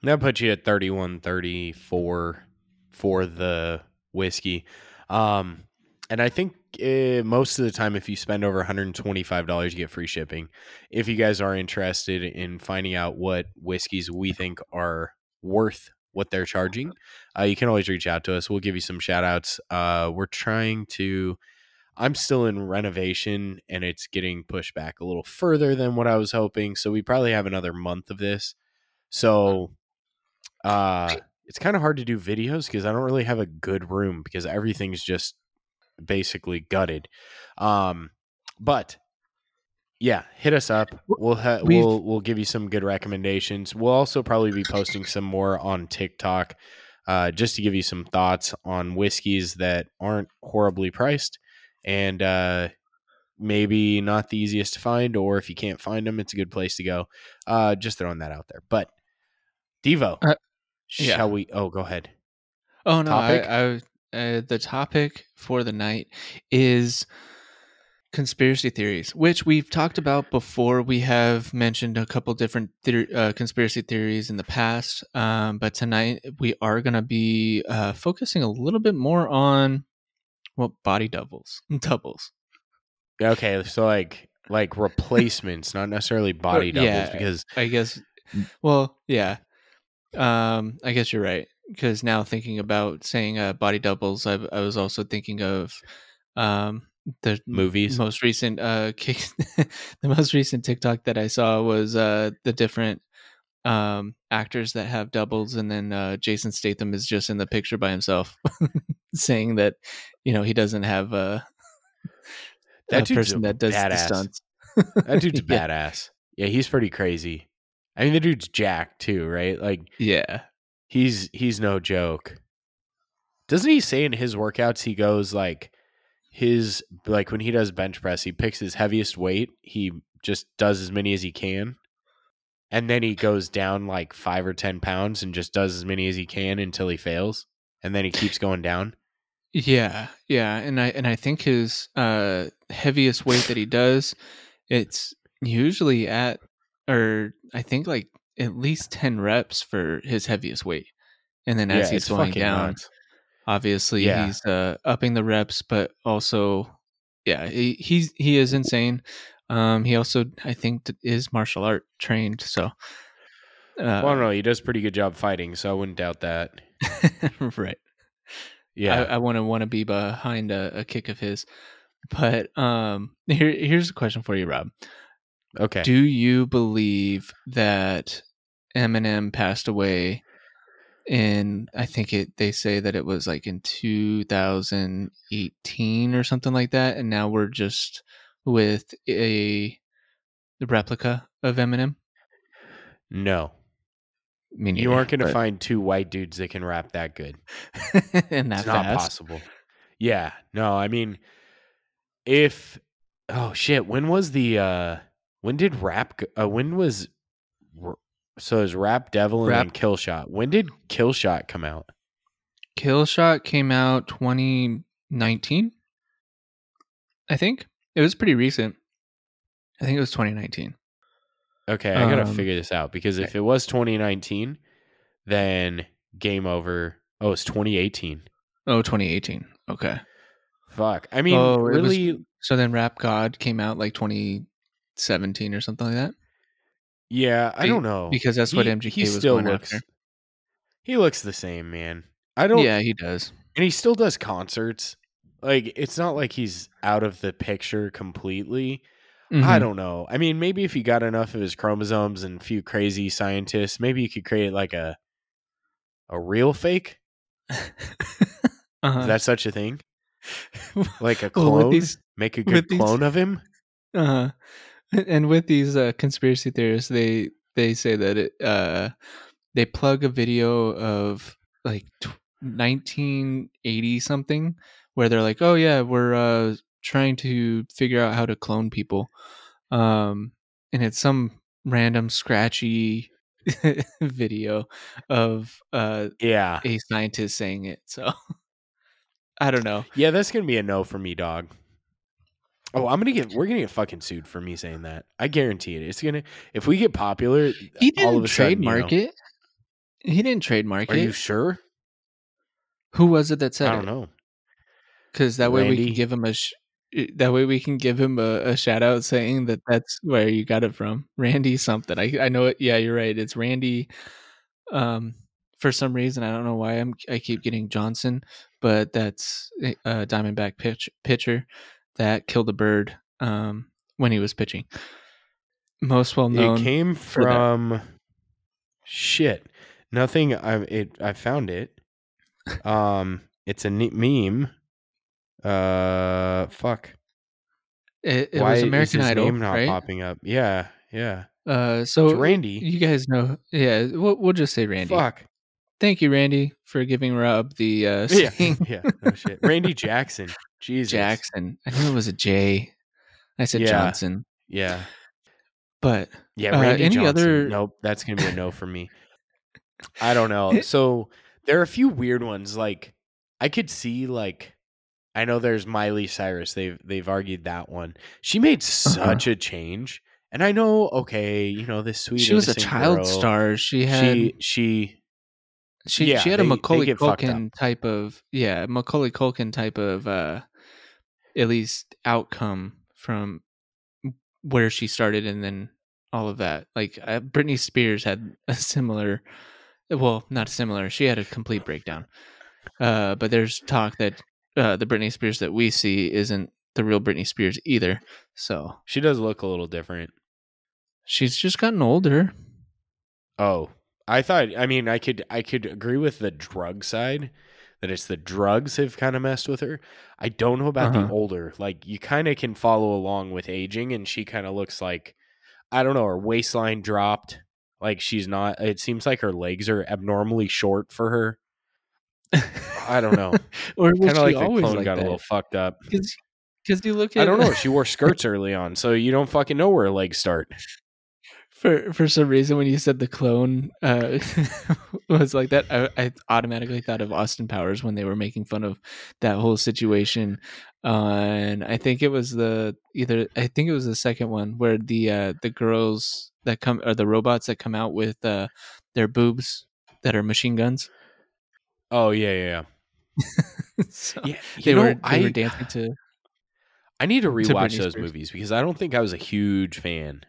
Speaker 1: That puts you at 31, 34 for the whiskey. Um, and I think uh, most of the time, if you spend over $125, you get free shipping. If you guys are interested in finding out what whiskeys we think are worth what they're charging, uh, you can always reach out to us. We'll give you some shout outs. Uh, we're trying to. I'm still in renovation and it's getting pushed back a little further than what I was hoping. So we probably have another month of this. So uh it's kind of hard to do videos because I don't really have a good room because everything's just basically gutted. Um but yeah, hit us up. We'll ha- we'll we'll give you some good recommendations. We'll also probably be posting some more on TikTok uh just to give you some thoughts on whiskeys that aren't horribly priced and uh maybe not the easiest to find or if you can't find them it's a good place to go. Uh just throwing that out there. But Devo,
Speaker 2: Uh, yeah.
Speaker 1: shall we oh go ahead.
Speaker 2: Oh no, I,
Speaker 1: Topic?
Speaker 2: I uh, the topic for the night is conspiracy theories, which we've talked about before. We have mentioned a couple different theor- uh, conspiracy theories in the past, um, but tonight we are going to be uh, focusing a little bit more on well, body doubles, doubles.
Speaker 1: Okay, so like like replacements, not necessarily body doubles,
Speaker 2: yeah.
Speaker 1: because
Speaker 2: I guess. Well, yeah. Um, I guess you're right because now thinking about saying uh, body doubles, I, I was also thinking of um the
Speaker 1: movies.
Speaker 2: most recent uh kick, the most recent TikTok that I saw was uh the different um, actors that have doubles, and then uh, Jason Statham is just in the picture by himself, saying that you know he doesn't have a,
Speaker 1: That
Speaker 2: a person that does the stunts.
Speaker 1: That dude's
Speaker 2: yeah.
Speaker 1: badass. Yeah, he's pretty crazy. I mean, the dude's Jack too, right? Like
Speaker 2: Yeah.
Speaker 1: he's he's no joke. Doesn't he say in his workouts he goes like his like when he does bench press, he picks his heaviest weight, he just does as many as he can. And then he goes down like five or ten pounds and just does as many as he can until he fails. And then he keeps going down.
Speaker 2: Yeah, yeah, and I and I think his uh heaviest weight that he does, it's usually at or I think like at least ten reps for his heaviest weight, and then as
Speaker 1: yeah,
Speaker 2: he's going down,
Speaker 1: nuts.
Speaker 2: obviously
Speaker 1: Yeah.
Speaker 2: he's uh upping the reps, but also, yeah, he, he's he is insane. Um, he also I think is martial art trained, so. Uh,
Speaker 1: well, I don't know. He does a pretty good job fighting, so I wouldn't doubt that.
Speaker 2: right.
Speaker 1: Yeah.
Speaker 2: I, I want to want to be behind a, a kick of his. But um, here here's a question for you, Rob.
Speaker 1: Okay.
Speaker 2: Do you believe that Eminem passed away in? I think it. They say that it was like in 2018 or something like that, and now we're just with a replica of Eminem.
Speaker 1: no.
Speaker 2: Me
Speaker 1: You aren't going to
Speaker 2: but-
Speaker 1: find two white dudes that can rap that good.
Speaker 2: and that
Speaker 1: it's not
Speaker 2: fast.
Speaker 1: possible. Yeah. No, I mean, if oh shit, when was the uh when did rap go- uh, when was so is rap devil and then
Speaker 2: Rap-
Speaker 1: killshot. When did killshot come out?
Speaker 2: Killshot came out 2019. I think it was pretty recent. I think it was 2019.
Speaker 1: Okay, I gotta
Speaker 2: Um,
Speaker 1: figure this out because if it was 2019, then game over. Oh, it's 2018.
Speaker 2: Oh, 2018. Okay.
Speaker 1: Fuck. I mean,
Speaker 2: Oh, it was-
Speaker 1: really?
Speaker 2: So then Rap God came out like 2017 or something like that.
Speaker 1: Yeah, I don't know
Speaker 2: because that's what
Speaker 1: He-
Speaker 2: MGK
Speaker 1: he
Speaker 2: was
Speaker 1: still
Speaker 2: going
Speaker 1: looks.
Speaker 2: after.
Speaker 1: He looks the same, man. I don't.
Speaker 2: Yeah, he does.
Speaker 1: and he still does concerts. Like it's not like he's out of the picture completely. I
Speaker 2: Mhm.
Speaker 1: don't know. I mean, maybe if you got enough of his chromosomes and a few crazy scientists, maybe you could create like a a real fake.
Speaker 2: uh-huh.
Speaker 1: Is that such a thing? Like a
Speaker 2: Well,
Speaker 1: clone?
Speaker 2: these-
Speaker 1: Make a good
Speaker 2: these-
Speaker 1: clone of him?
Speaker 2: Uh-huh. And with these uh, conspiracy theorists, they they say that it uh, they plug a video of like 1980 something where they're like, "Oh yeah, we're uh, trying to figure out how to clone people," um, and it's some random scratchy video of uh,
Speaker 1: Yeah.
Speaker 2: a scientist saying it. So I don't know.
Speaker 1: Yeah, that's gonna be a no for me, dog. Oh, I'm gonna get we're gonna get fucking sued for me saying that. I guarantee it. It's gonna if we get popular,
Speaker 2: He didn't
Speaker 1: of a sudden, you
Speaker 2: trademark
Speaker 1: know-
Speaker 2: it. He didn't trademark
Speaker 1: Are
Speaker 2: it.
Speaker 1: Are you sure?
Speaker 2: Who was it that said
Speaker 1: I don't
Speaker 2: it?
Speaker 1: know.
Speaker 2: Because that way we can give him a. Sh- eh, that way we can give him a, a shout out saying that that's where you got it from, Randy something. I I know it. Yeah, you're right. It's Randy. Um, for some reason I don't know why I'm I keep getting Johnson, but that's a a Diamondback pitch pitcher that killed a bird. Um, when he was pitching. Most well known.
Speaker 1: it came from shit. Nothing. I it. I found it. Um, it's a neat meme. Uh, fuck.
Speaker 2: it it
Speaker 1: Why
Speaker 2: was
Speaker 1: is
Speaker 2: American
Speaker 1: his
Speaker 2: Idol,
Speaker 1: name not
Speaker 2: right?
Speaker 1: popping up? Yeah, yeah.
Speaker 2: Uh, so
Speaker 1: It's Randy.
Speaker 2: You guys know, yeah. We'll, we'll just say Randy.
Speaker 1: Fuck.
Speaker 2: Thank you, Randy, for giving Rob the uh,
Speaker 1: Yeah, yeah. No shit. Randy Jackson. Jesus.
Speaker 2: Jackson. I knew it was a J. I said
Speaker 1: Yeah.
Speaker 2: Johnson,
Speaker 1: Yeah.
Speaker 2: but
Speaker 1: Yeah,
Speaker 2: Uh, any
Speaker 1: Johnson.
Speaker 2: other-
Speaker 1: Nope, that's gonna be a no for me. I don't know. So there are a few weird ones. Like I could see like I know there's Miley Cyrus. They've they've argued that one. She made
Speaker 2: Uh-huh.
Speaker 1: such a change. And I know, okay, you know, this sweet
Speaker 2: she was a child
Speaker 1: girl,
Speaker 2: star. She had
Speaker 1: She she
Speaker 2: she
Speaker 1: yeah,
Speaker 2: she had
Speaker 1: they-
Speaker 2: a Macaulay
Speaker 1: get fucked up.
Speaker 2: Culkin type of yeah Macaulay Culkin type of uh at least outcome from where she started and then all of that. Like uh, Britney Spears had a similar, well, not similar. She had a complete breakdown. Uh, but there's talk that uh, the Britney Spears that we see isn't the real Britney Spears either. So
Speaker 1: she does look a little different.
Speaker 2: she's just gotten older.
Speaker 1: Oh, I thought. I mean, I could I could agree with the drug side that it's the drugs have kind of messed with her. I don't know about
Speaker 2: Uh-huh.
Speaker 1: the older. Like you kind of can follow along with aging, and she kind of looks like I don't know. Her waistline dropped. Like she's not. It seems like her legs are abnormally short for her. I don't know.
Speaker 2: or was
Speaker 1: Kind of like the clone
Speaker 2: like
Speaker 1: got
Speaker 2: that?
Speaker 1: a little fucked up.
Speaker 2: Because you look at
Speaker 1: I don't know. She wore skirts early on, so you don't fucking know where her legs start.
Speaker 2: For for some reason when you said the clone uh, was like that, I, I automatically thought of Austin Powers when they were making fun of that whole situation. Uh, and I think it was the either I think it was the second one where the uh, the girls that come or the robots that come out with uh, their boobs that are machine guns.
Speaker 1: Oh yeah, yeah,
Speaker 2: so
Speaker 1: yeah. Yeah,
Speaker 2: they
Speaker 1: know,
Speaker 2: were they
Speaker 1: I
Speaker 2: were dancing to.
Speaker 1: I need to
Speaker 2: to
Speaker 1: rewatch
Speaker 2: Britney
Speaker 1: those
Speaker 2: Spears.
Speaker 1: movies because I don't think I was a huge fan.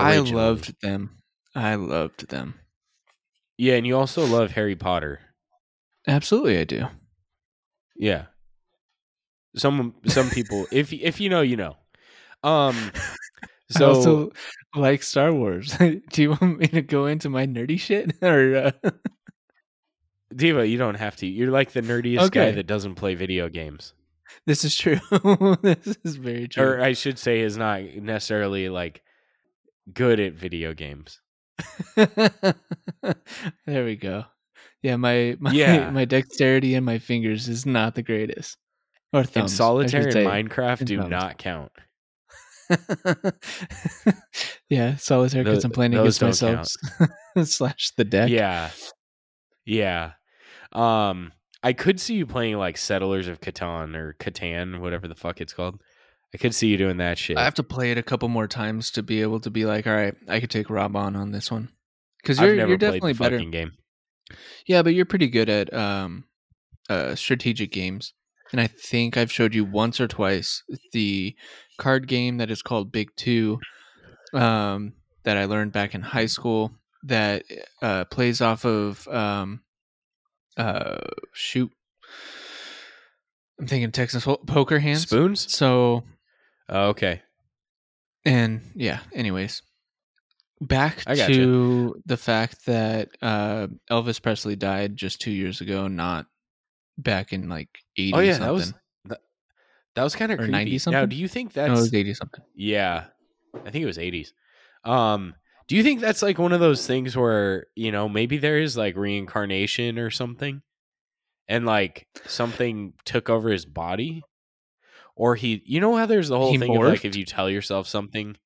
Speaker 2: I loved them. I loved them.
Speaker 1: Yeah, and you also love Harry Potter.
Speaker 2: Absolutely, I do.
Speaker 1: Yeah. Some some people, if if you know, you know. Um.
Speaker 2: I
Speaker 1: So
Speaker 2: also like Star Wars. Do you want me to go into my nerdy shit or? Uh...
Speaker 1: Devo, you don't have to. You're like the nerdiest guy that doesn't play video games,
Speaker 2: This is true. this is very true.
Speaker 1: or I should say, is not necessarily like good at video games.
Speaker 2: there we go. Yeah, my my
Speaker 1: Yeah.
Speaker 2: my dexterity and my fingers is not the greatest. Or thumbs.
Speaker 1: And solitaire and. Minecraft do
Speaker 2: thumbs.
Speaker 1: not count.
Speaker 2: yeah, solitaire because I'm playing against myself. Slash the deck.
Speaker 1: Yeah. Yeah. Um I could see you playing like Settlers of Catan or Catan, whatever the fuck it's called. I could see you doing that shit.
Speaker 2: I have to play it a couple more times to be able to be like, all right, I could take Rob on on this one because you're you're definitely better.
Speaker 1: game.
Speaker 2: Yeah, but you're pretty good at um, uh, strategic games, and I think I've showed you once or twice the card game that is called Big Two, um, that I learned back in high school. That uh, plays off of um, uh, shoot. I'm thinking Texas poker hands.
Speaker 1: Spoons?
Speaker 2: So
Speaker 1: okay.
Speaker 2: And yeah, anyways, back to the fact that uh, Elvis Presley died just two years ago, not back in like eighty.
Speaker 1: Oh yeah,
Speaker 2: something.
Speaker 1: that was that, that was kind of creepy.
Speaker 2: 90
Speaker 1: Now, do you think
Speaker 2: no, it was eighty something.
Speaker 1: Yeah. I think it was 80s. Um do you think that's like one of those things where, you know, maybe there is like reincarnation or something? And like something took over his body? Or he you know how there's the whole
Speaker 2: He
Speaker 1: thing of like if you tell yourself something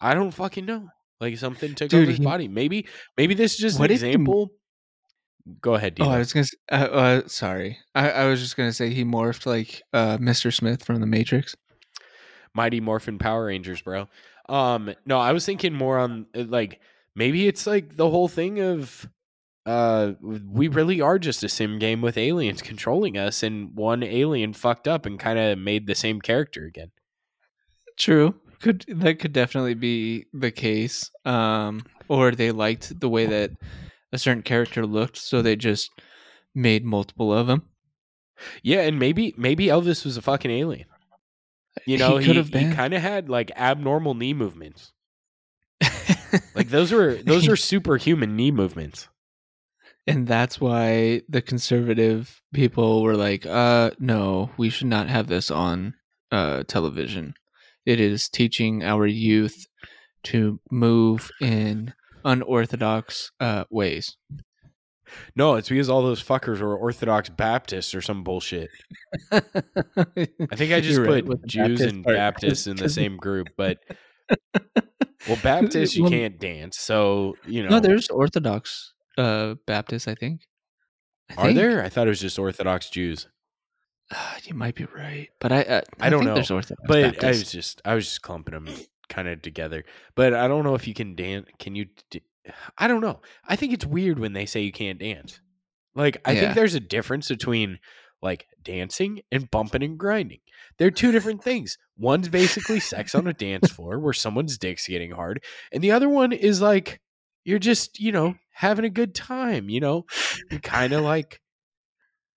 Speaker 1: I don't fucking know. Like something took
Speaker 2: Dude,
Speaker 1: over his
Speaker 2: he-
Speaker 1: body. Maybe maybe this is just an
Speaker 2: if he m-
Speaker 1: example. Go ahead,
Speaker 2: Oh, I was gonna. Uh, uh, sorry, I, I was just gonna say he morphed like uh, Mr. Smith from The Matrix.
Speaker 1: Mighty Morphin Power Rangers, bro. Um, no, I was thinking more on uh, like maybe it's like the whole thing of uh we really are just a sim game with aliens controlling us and one alien fucked up and kind of made the same character again.
Speaker 2: True. Could that could definitely be the case. Um, or they liked the way that a certain character looked, so they just made multiple of them.
Speaker 1: Yeah, and maybe maybe Elvis was a fucking alien. You know, he,
Speaker 2: have
Speaker 1: he
Speaker 2: been.
Speaker 1: kind of had like abnormal knee movements. Like those were those are superhuman knee movements.
Speaker 2: And that's why the conservative people were like, "Uh, no, we should not have this on uh television. It is teaching our youth to move in unorthodox uh ways."
Speaker 1: No, it's because all those fuckers were Orthodox Baptists or some bullshit.
Speaker 2: I
Speaker 1: think I just put Jews and Baptists in the same group, but well, Baptists you
Speaker 2: Well-
Speaker 1: can't dance, so you know.
Speaker 2: No, there's Orthodox uh Baptists, I think. I
Speaker 1: are
Speaker 2: think.
Speaker 1: there? I thought it was just Orthodox Jews,
Speaker 2: Ah, you might be right, but I uh,
Speaker 1: I don't
Speaker 2: think
Speaker 1: know,
Speaker 2: There's Orthodox
Speaker 1: but I was just I was just clumping them kind of together. But I don't know if you can dance. Can you? d- I don't know. I think it's weird when they say you can't dance. Like I
Speaker 2: Yeah.
Speaker 1: think there's a difference between like dancing and bumping and grinding. They're two different things. One's basically sex on a dance floor where someone's dick's getting hard, and the other one is like you're just, you know, having a good time, you know? Kind of like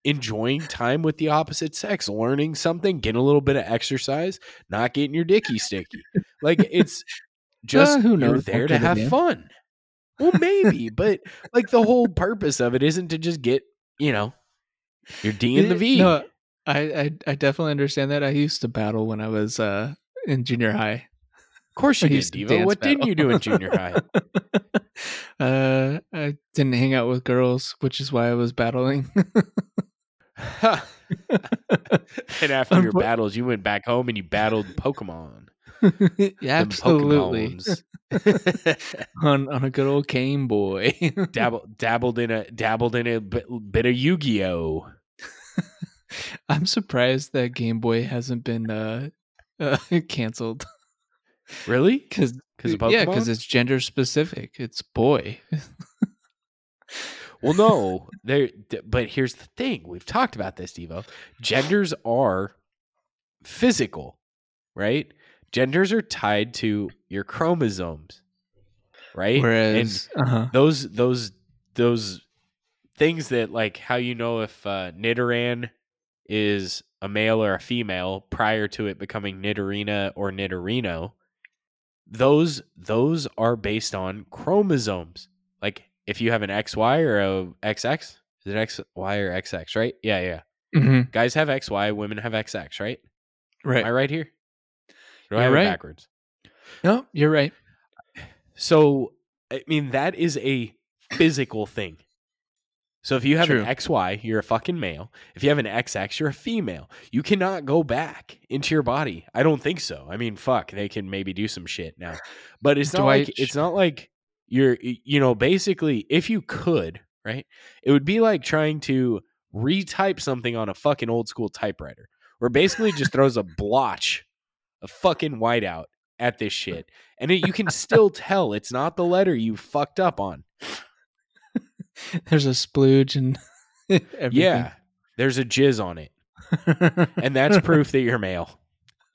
Speaker 1: enjoying time with the opposite sex, learning something, getting a little bit of exercise, not getting your dicky sticky. Like it's just
Speaker 2: Uh, who
Speaker 1: you're
Speaker 2: knows?
Speaker 1: There to have fun. Well, maybe, but like the whole purpose of it isn't to just get, you know, your D and the V.
Speaker 2: No, I, I I definitely understand that. I used to battle when I was uh in junior high.
Speaker 1: Of course you
Speaker 2: I
Speaker 1: did,
Speaker 2: used to
Speaker 1: Devo.
Speaker 2: dance
Speaker 1: What didn't you do in junior high?
Speaker 2: uh, I didn't hang out with girls, which is why I was battling.
Speaker 1: and after your battles, you went back home and you battled Pokemon.
Speaker 2: yeah, absolutely. On on a good old Game Boy.
Speaker 1: Dabble, dabbled in a dabbled in a bit, bit of Yu-Gi-Oh.
Speaker 2: I'm surprised that Game Boy hasn't been uh, uh canceled
Speaker 1: Really?
Speaker 2: because
Speaker 1: Because
Speaker 2: yeah, because it's gender specific. It's boy.
Speaker 1: Well, no, there. But here's the thing: we've talked about this, Devo. Genders are physical, right? Genders are tied to your chromosomes, right?
Speaker 2: Whereas, uh-huh.
Speaker 1: those those those things that like how you know if uh, Nidoran is a male or a female prior to it becoming Nidorina or Nidorino. Those those are based on chromosomes. Like if you have an XY or a XX, is it XY or XX, right? Yeah, yeah.
Speaker 2: Mhm.
Speaker 1: Guys have XY, women have XX, right?
Speaker 2: right.
Speaker 1: Am I right here? Or do I
Speaker 2: You're right.
Speaker 1: backwards?
Speaker 2: No, you're right.
Speaker 1: So, I mean, that is a physical thing. So, if you have
Speaker 2: True.
Speaker 1: an XY, you're a fucking male. If you have an XX, you're a female. You cannot go back into your body. I don't think so. I mean, fuck, they can maybe do some shit now, but it's not
Speaker 2: Dwight
Speaker 1: like it's not like you're, you know, basically, if you could, right, it would be like trying to retype something on a fucking old school typewriter, where basically just throws a blotch a fucking whiteout at this shit, and it, you can still tell it's not the letter you fucked up on.
Speaker 2: There's a splooge and everything.
Speaker 1: Yeah, there's a jizz on it, and that's proof that you're male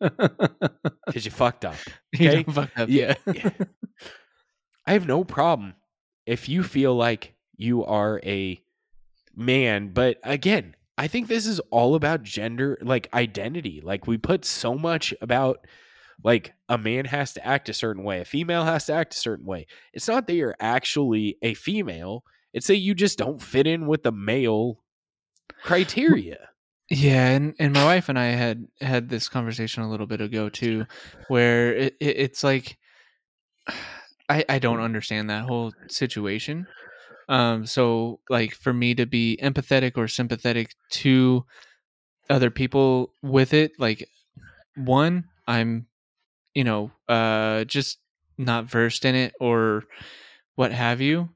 Speaker 1: because you fucked up. Okay?
Speaker 2: don't fuck up,
Speaker 1: yeah.
Speaker 2: yeah.
Speaker 1: I have no problem if you feel like you are a man, but again, I think this is all about gender, like identity. Like we put so much about like a man has to act a certain way, a female has to act a certain way. It's not that you're actually a female, it's that you just don't fit in with the male criteria.
Speaker 2: Yeah, and, and my wife and I had had this conversation a little bit ago too, where it, it, it's like I I don't understand that whole situation. Um, so like for me to be empathetic or sympathetic to other people with it, like one, I'm, you know, uh, just not versed in it or what have you.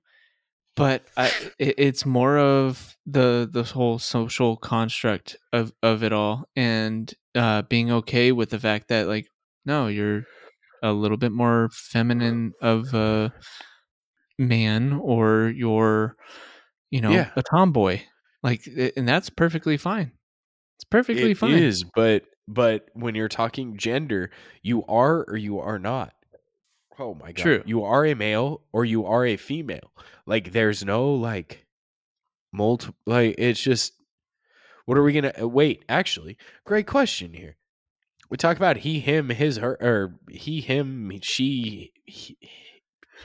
Speaker 2: But I, it, it's more of the the whole social construct of of it all, and uh, being okay with the fact that like, no, you're a little bit more feminine of a man, or you're, you know,
Speaker 1: Yeah.
Speaker 2: a tomboy. Like, and that's perfectly fine. It's perfectly
Speaker 1: It
Speaker 2: fine.
Speaker 1: it is but but when you're talking gender, you are or you are not. Oh my god.
Speaker 2: True.
Speaker 1: You are a male or you are a female. Like there's no like multi like it's just what are we going to wait, actually. Great question here. We talk about he him his her or he him she he,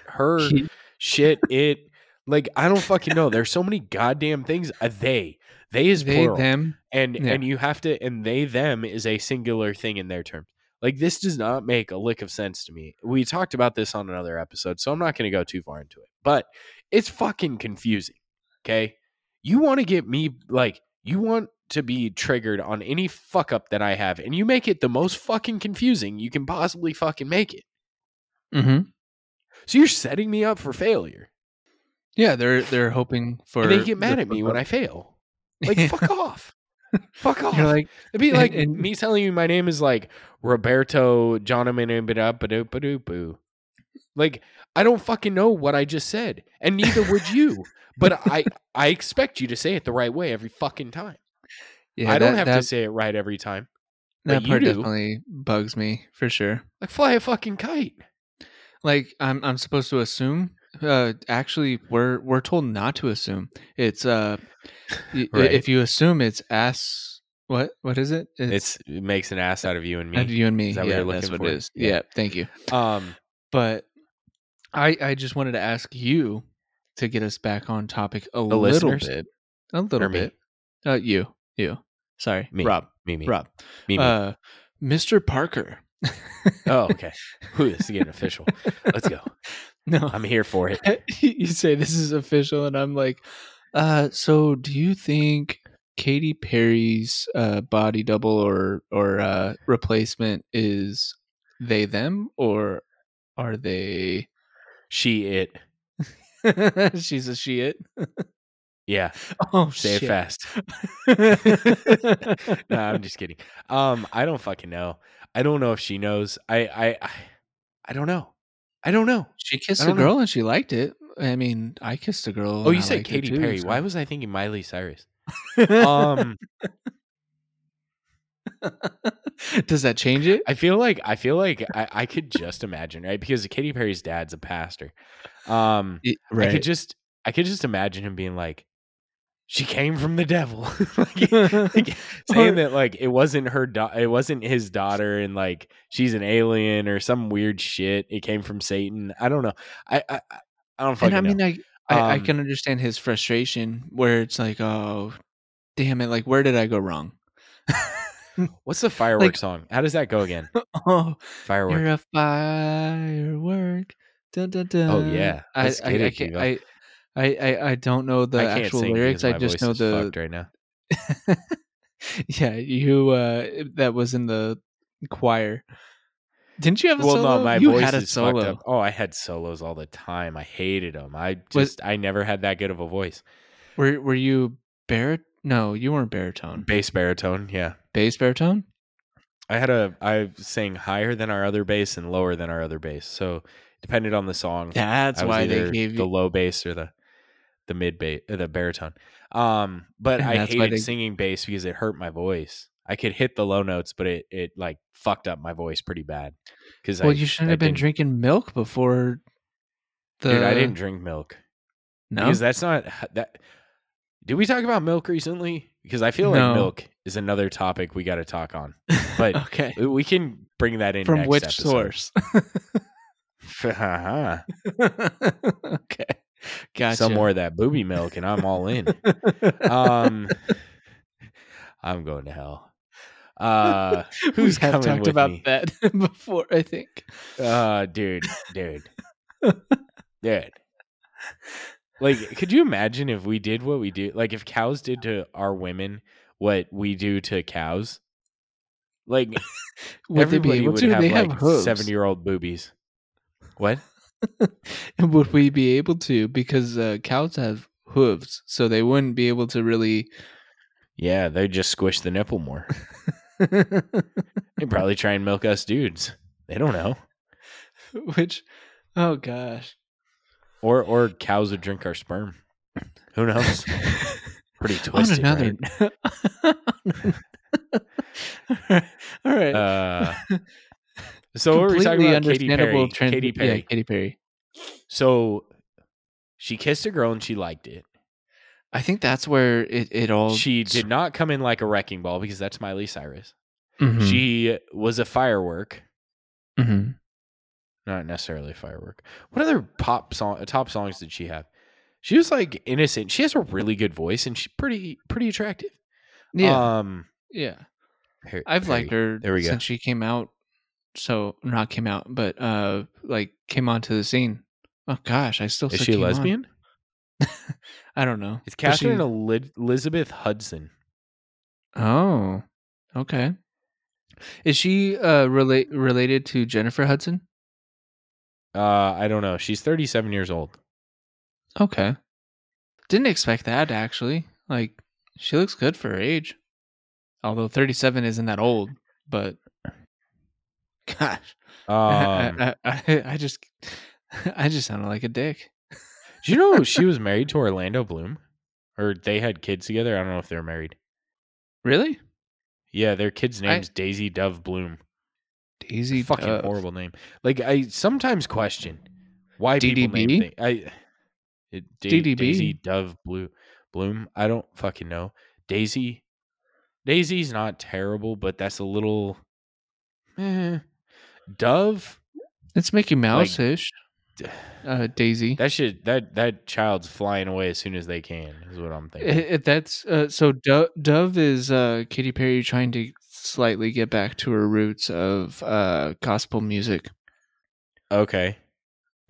Speaker 1: her
Speaker 2: He-
Speaker 1: shit it like I don't fucking know. There's so many goddamn things. Uh, they they is
Speaker 2: they,
Speaker 1: plural
Speaker 2: them.
Speaker 1: and
Speaker 2: Yeah.
Speaker 1: and you have to and they them is a singular thing in their terms like this does not make a lick of sense to me. We talked about this on another episode so i'm not going to go too far into it but it's fucking confusing okay? You want to get me like you want to be triggered on any fuck up that i have and you make it the most fucking confusing you can possibly fucking make it.
Speaker 2: Mm-hmm.
Speaker 1: so you're setting me up for failure.
Speaker 2: Yeah, they're they're hoping for.
Speaker 1: and they get mad at me when i fail. Like fuck off fuck off
Speaker 2: You're like,
Speaker 1: It'd be like
Speaker 2: and-
Speaker 1: me telling you my name is like Roberto Jonamanabidappadoo. Like I don't fucking know what I just said, and neither would you. But I I expect you to say it the right way every fucking time.
Speaker 2: yeah,
Speaker 1: I don't have
Speaker 2: that,
Speaker 1: to say it right every time.
Speaker 2: That part definitely bugs me for sure.
Speaker 1: Like fly a fucking kite.
Speaker 2: Like I'm I'm supposed to assume. Uh, actually, we're we're told not to assume. It's uh,
Speaker 1: Right.
Speaker 2: if you assume it's ass. What what is it?
Speaker 1: It's it makes an ass out of you and
Speaker 2: out of
Speaker 1: me.
Speaker 2: you and me.
Speaker 1: Is that what
Speaker 2: yeah,
Speaker 1: you're
Speaker 2: that's
Speaker 1: looking
Speaker 2: what
Speaker 1: for?
Speaker 2: it is.
Speaker 1: Yeah.
Speaker 2: Yeah. thank you.
Speaker 1: Um,
Speaker 2: But I I just wanted to ask you to get us back on topic a little
Speaker 1: listeners?
Speaker 2: bit. A little bit. Uh you. You. Sorry.
Speaker 1: Me.
Speaker 2: Rob.
Speaker 1: Me, me,
Speaker 2: Rob.
Speaker 1: me, me.
Speaker 2: Uh Mr. Parker.
Speaker 1: oh, okay. This is getting official. Let's go.
Speaker 2: No.
Speaker 1: I'm here for it.
Speaker 2: you say this is official and I'm like, uh so do you think Katy Perry's uh body double or or uh replacement is they them or are they
Speaker 1: She it.
Speaker 2: she's a she it?
Speaker 1: Yeah.
Speaker 2: Oh
Speaker 1: Say
Speaker 2: shit.
Speaker 1: it fast. no, I'm just kidding. Um, I don't fucking know. I don't know if she knows. I I I, I don't know. I don't know.
Speaker 2: She kissed a
Speaker 1: don't know.
Speaker 2: girl and she liked it. I mean, I kissed a girl.
Speaker 1: Oh, you
Speaker 2: I
Speaker 1: said Katy
Speaker 2: too,
Speaker 1: Perry.
Speaker 2: so-
Speaker 1: Why was I thinking Miley Cyrus? Um,
Speaker 2: Does that change it?
Speaker 1: I feel like I feel like I, I could just imagine, right? Because Katy Perry's dad's a pastor. Um,
Speaker 2: It-
Speaker 1: I could just I could just imagine him being like, "She came from the devil," like, like, saying that like it wasn't her, da- it wasn't his daughter, and like she's an alien or some weird shit. It came from Satan. I don't know. I I, I- I don't
Speaker 2: and I mean,
Speaker 1: know.
Speaker 2: I, I I
Speaker 1: Um,
Speaker 2: can understand his frustration where it's like, oh, damn it! Like, where did I go wrong?
Speaker 1: What's the firework song? How does that go again?
Speaker 2: oh,
Speaker 1: Firework.
Speaker 2: you're a firework. Dun, dun, dun.
Speaker 1: Oh, yeah.
Speaker 2: I
Speaker 1: Let's
Speaker 2: I,
Speaker 1: get
Speaker 2: I,
Speaker 1: it,
Speaker 2: can't, I I I I don't know the actual lyrics. I just know the
Speaker 1: fucked right now.
Speaker 2: yeah, you uh that was in the choir. Didn't you have a
Speaker 1: Well,
Speaker 2: solo?
Speaker 1: no, my
Speaker 2: you
Speaker 1: voice
Speaker 2: had a
Speaker 1: is fucked
Speaker 2: solo.
Speaker 1: up. Oh, I had solos all the time. I hated them. I just I never had that good of a voice.
Speaker 2: Were were you barit? No, you weren't baritone.
Speaker 1: Bass baritone, yeah.
Speaker 2: Bass baritone?
Speaker 1: I had a I sang higher than our other bass and lower than our other bass. So depended on the song,
Speaker 2: That's
Speaker 1: was
Speaker 2: why they gave
Speaker 1: the
Speaker 2: you.
Speaker 1: low bass or the the mid bass, the baritone. Um, but
Speaker 2: And
Speaker 1: I hated
Speaker 2: they-
Speaker 1: singing bass because it hurt my voice. I could hit the low notes, but it it like fucked up my voice pretty bad. Because
Speaker 2: Well,
Speaker 1: I,
Speaker 2: you shouldn't
Speaker 1: I
Speaker 2: have been drinking milk before. The
Speaker 1: Dude, I didn't drink milk
Speaker 2: No,
Speaker 1: because that's not that. Did we talk about milk recently? Because I feel
Speaker 2: No.
Speaker 1: like milk is another topic we got to talk on. but-
Speaker 2: okay.
Speaker 1: We- can bring that in
Speaker 2: From
Speaker 1: next
Speaker 2: which
Speaker 1: episode.
Speaker 2: source?
Speaker 1: Haha.
Speaker 2: okay, gotcha.
Speaker 1: Some more of that booby milk, and I'm all in. um, I'm going to hell. Uh,
Speaker 2: we
Speaker 1: who's
Speaker 2: have talked about
Speaker 1: me?
Speaker 2: that before. I think.
Speaker 1: uh, dude, dude, dude. Like, could you imagine if we did what we do? Like, if cows did to our women what we do to cows? Like,
Speaker 2: Would they be
Speaker 1: everybody would have
Speaker 2: they
Speaker 1: like
Speaker 2: have
Speaker 1: seven-year-old boobies. What?
Speaker 2: And would we be able to? Because uh, cows have hooves, so they wouldn't be able to really.
Speaker 1: Yeah, they'd just squish the nipple more. They probably try and milk us dudes. They don't know.
Speaker 2: Which, oh gosh.
Speaker 1: Or or cows would drink our sperm. Who knows? Pretty twisted.
Speaker 2: Another.
Speaker 1: right?
Speaker 2: All right.
Speaker 1: Uh, so what were we talking about? Katy
Speaker 2: understandable
Speaker 1: Perry.
Speaker 2: trans-
Speaker 1: Katy Perry.
Speaker 2: Yeah, Katy Perry.
Speaker 1: So she kissed a girl and she liked it.
Speaker 2: I think that's where it, it all.
Speaker 1: She did not come in like a wrecking ball because that's Miley Cyrus.
Speaker 2: Mhm,
Speaker 1: She was a firework,
Speaker 2: mhm.
Speaker 1: not necessarily a firework. What other pop song, top songs did she have? She was like innocent. She has a really good voice and she's pretty pretty attractive.
Speaker 2: Yeah,
Speaker 1: Um,
Speaker 2: yeah.
Speaker 1: Perry-
Speaker 2: I've liked her
Speaker 1: There we go.
Speaker 2: since she came out. So not came out, but uh, like came onto the scene. Oh gosh, I still
Speaker 1: Is she a lesbian?
Speaker 2: I don't know.
Speaker 1: It's
Speaker 2: But she-
Speaker 1: Elizabeth Hudson.
Speaker 2: Oh, okay. Is she uh relate related to Jennifer Hudson?
Speaker 1: Uh, I don't know. She's 37 years old.
Speaker 2: Okay. Didn't expect that actually. Like she looks good for her age. Although 37 isn't that old, but gosh.
Speaker 1: Um,
Speaker 2: I, I, I, I just I just sounded like a dick.
Speaker 1: do you know she was married to Orlando Bloom? Or they had kids together? I don't know if they're married.
Speaker 2: Really?
Speaker 1: Yeah, their kid's
Speaker 2: I-
Speaker 1: name's Daisy Dove Bloom.
Speaker 2: Daisy
Speaker 1: Fucking
Speaker 2: Dove.
Speaker 1: horrible name. Like I sometimes question why people name
Speaker 2: DDB?
Speaker 1: things. I it, Da-
Speaker 2: DDB?
Speaker 1: Daisy Dove Blue Bloom. I don't fucking know. Daisy Daisy's not terrible, but that's a little eh. Dove
Speaker 2: It's Mickey Mouse ish. uh, Daisy.
Speaker 1: That should that that child's flying away as soon as they can. Is what I'm thinking.
Speaker 2: It, it- that's uh, so. Dove, Dove is uh, Katy Perry trying to slightly get back to her roots of uh, gospel music,
Speaker 1: Okay,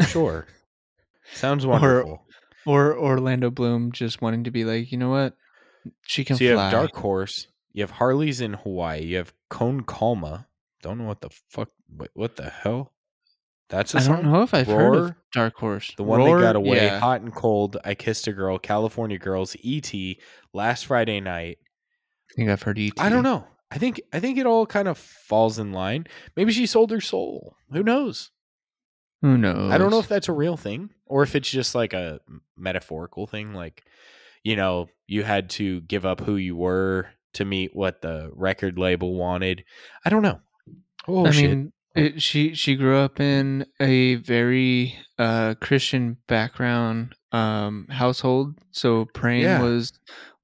Speaker 1: sure. Sounds wonderful.
Speaker 2: or Orlando Bloom just wanting to be like, you know what, she can
Speaker 1: so you
Speaker 2: fly.
Speaker 1: have Dark Horse. You have Harley's in Hawaii. You have Con Calma. Don't know what the fuck. What, what the hell? That's a
Speaker 2: I don't know if I've heard of
Speaker 1: Roar?
Speaker 2: Dark Horse.
Speaker 1: The one
Speaker 2: Roar,
Speaker 1: that got away.
Speaker 2: yeah.
Speaker 1: Hot and cold. I kissed a girl. California girls. E.T. Last Friday night.
Speaker 2: I think I've heard ET.
Speaker 1: I don't know. I think I think it all kind of falls in line. Maybe she sold her soul. Who knows?
Speaker 2: Who knows?
Speaker 1: I don't know if that's a real thing or if it's just like a metaphorical thing. Like, you know, you had to give up who you were to meet what the record label wanted. I don't know. Oh
Speaker 2: I
Speaker 1: shit!
Speaker 2: mean, it, she she grew up in a very uh, Christian background um, household, so praying
Speaker 1: Yeah.
Speaker 2: was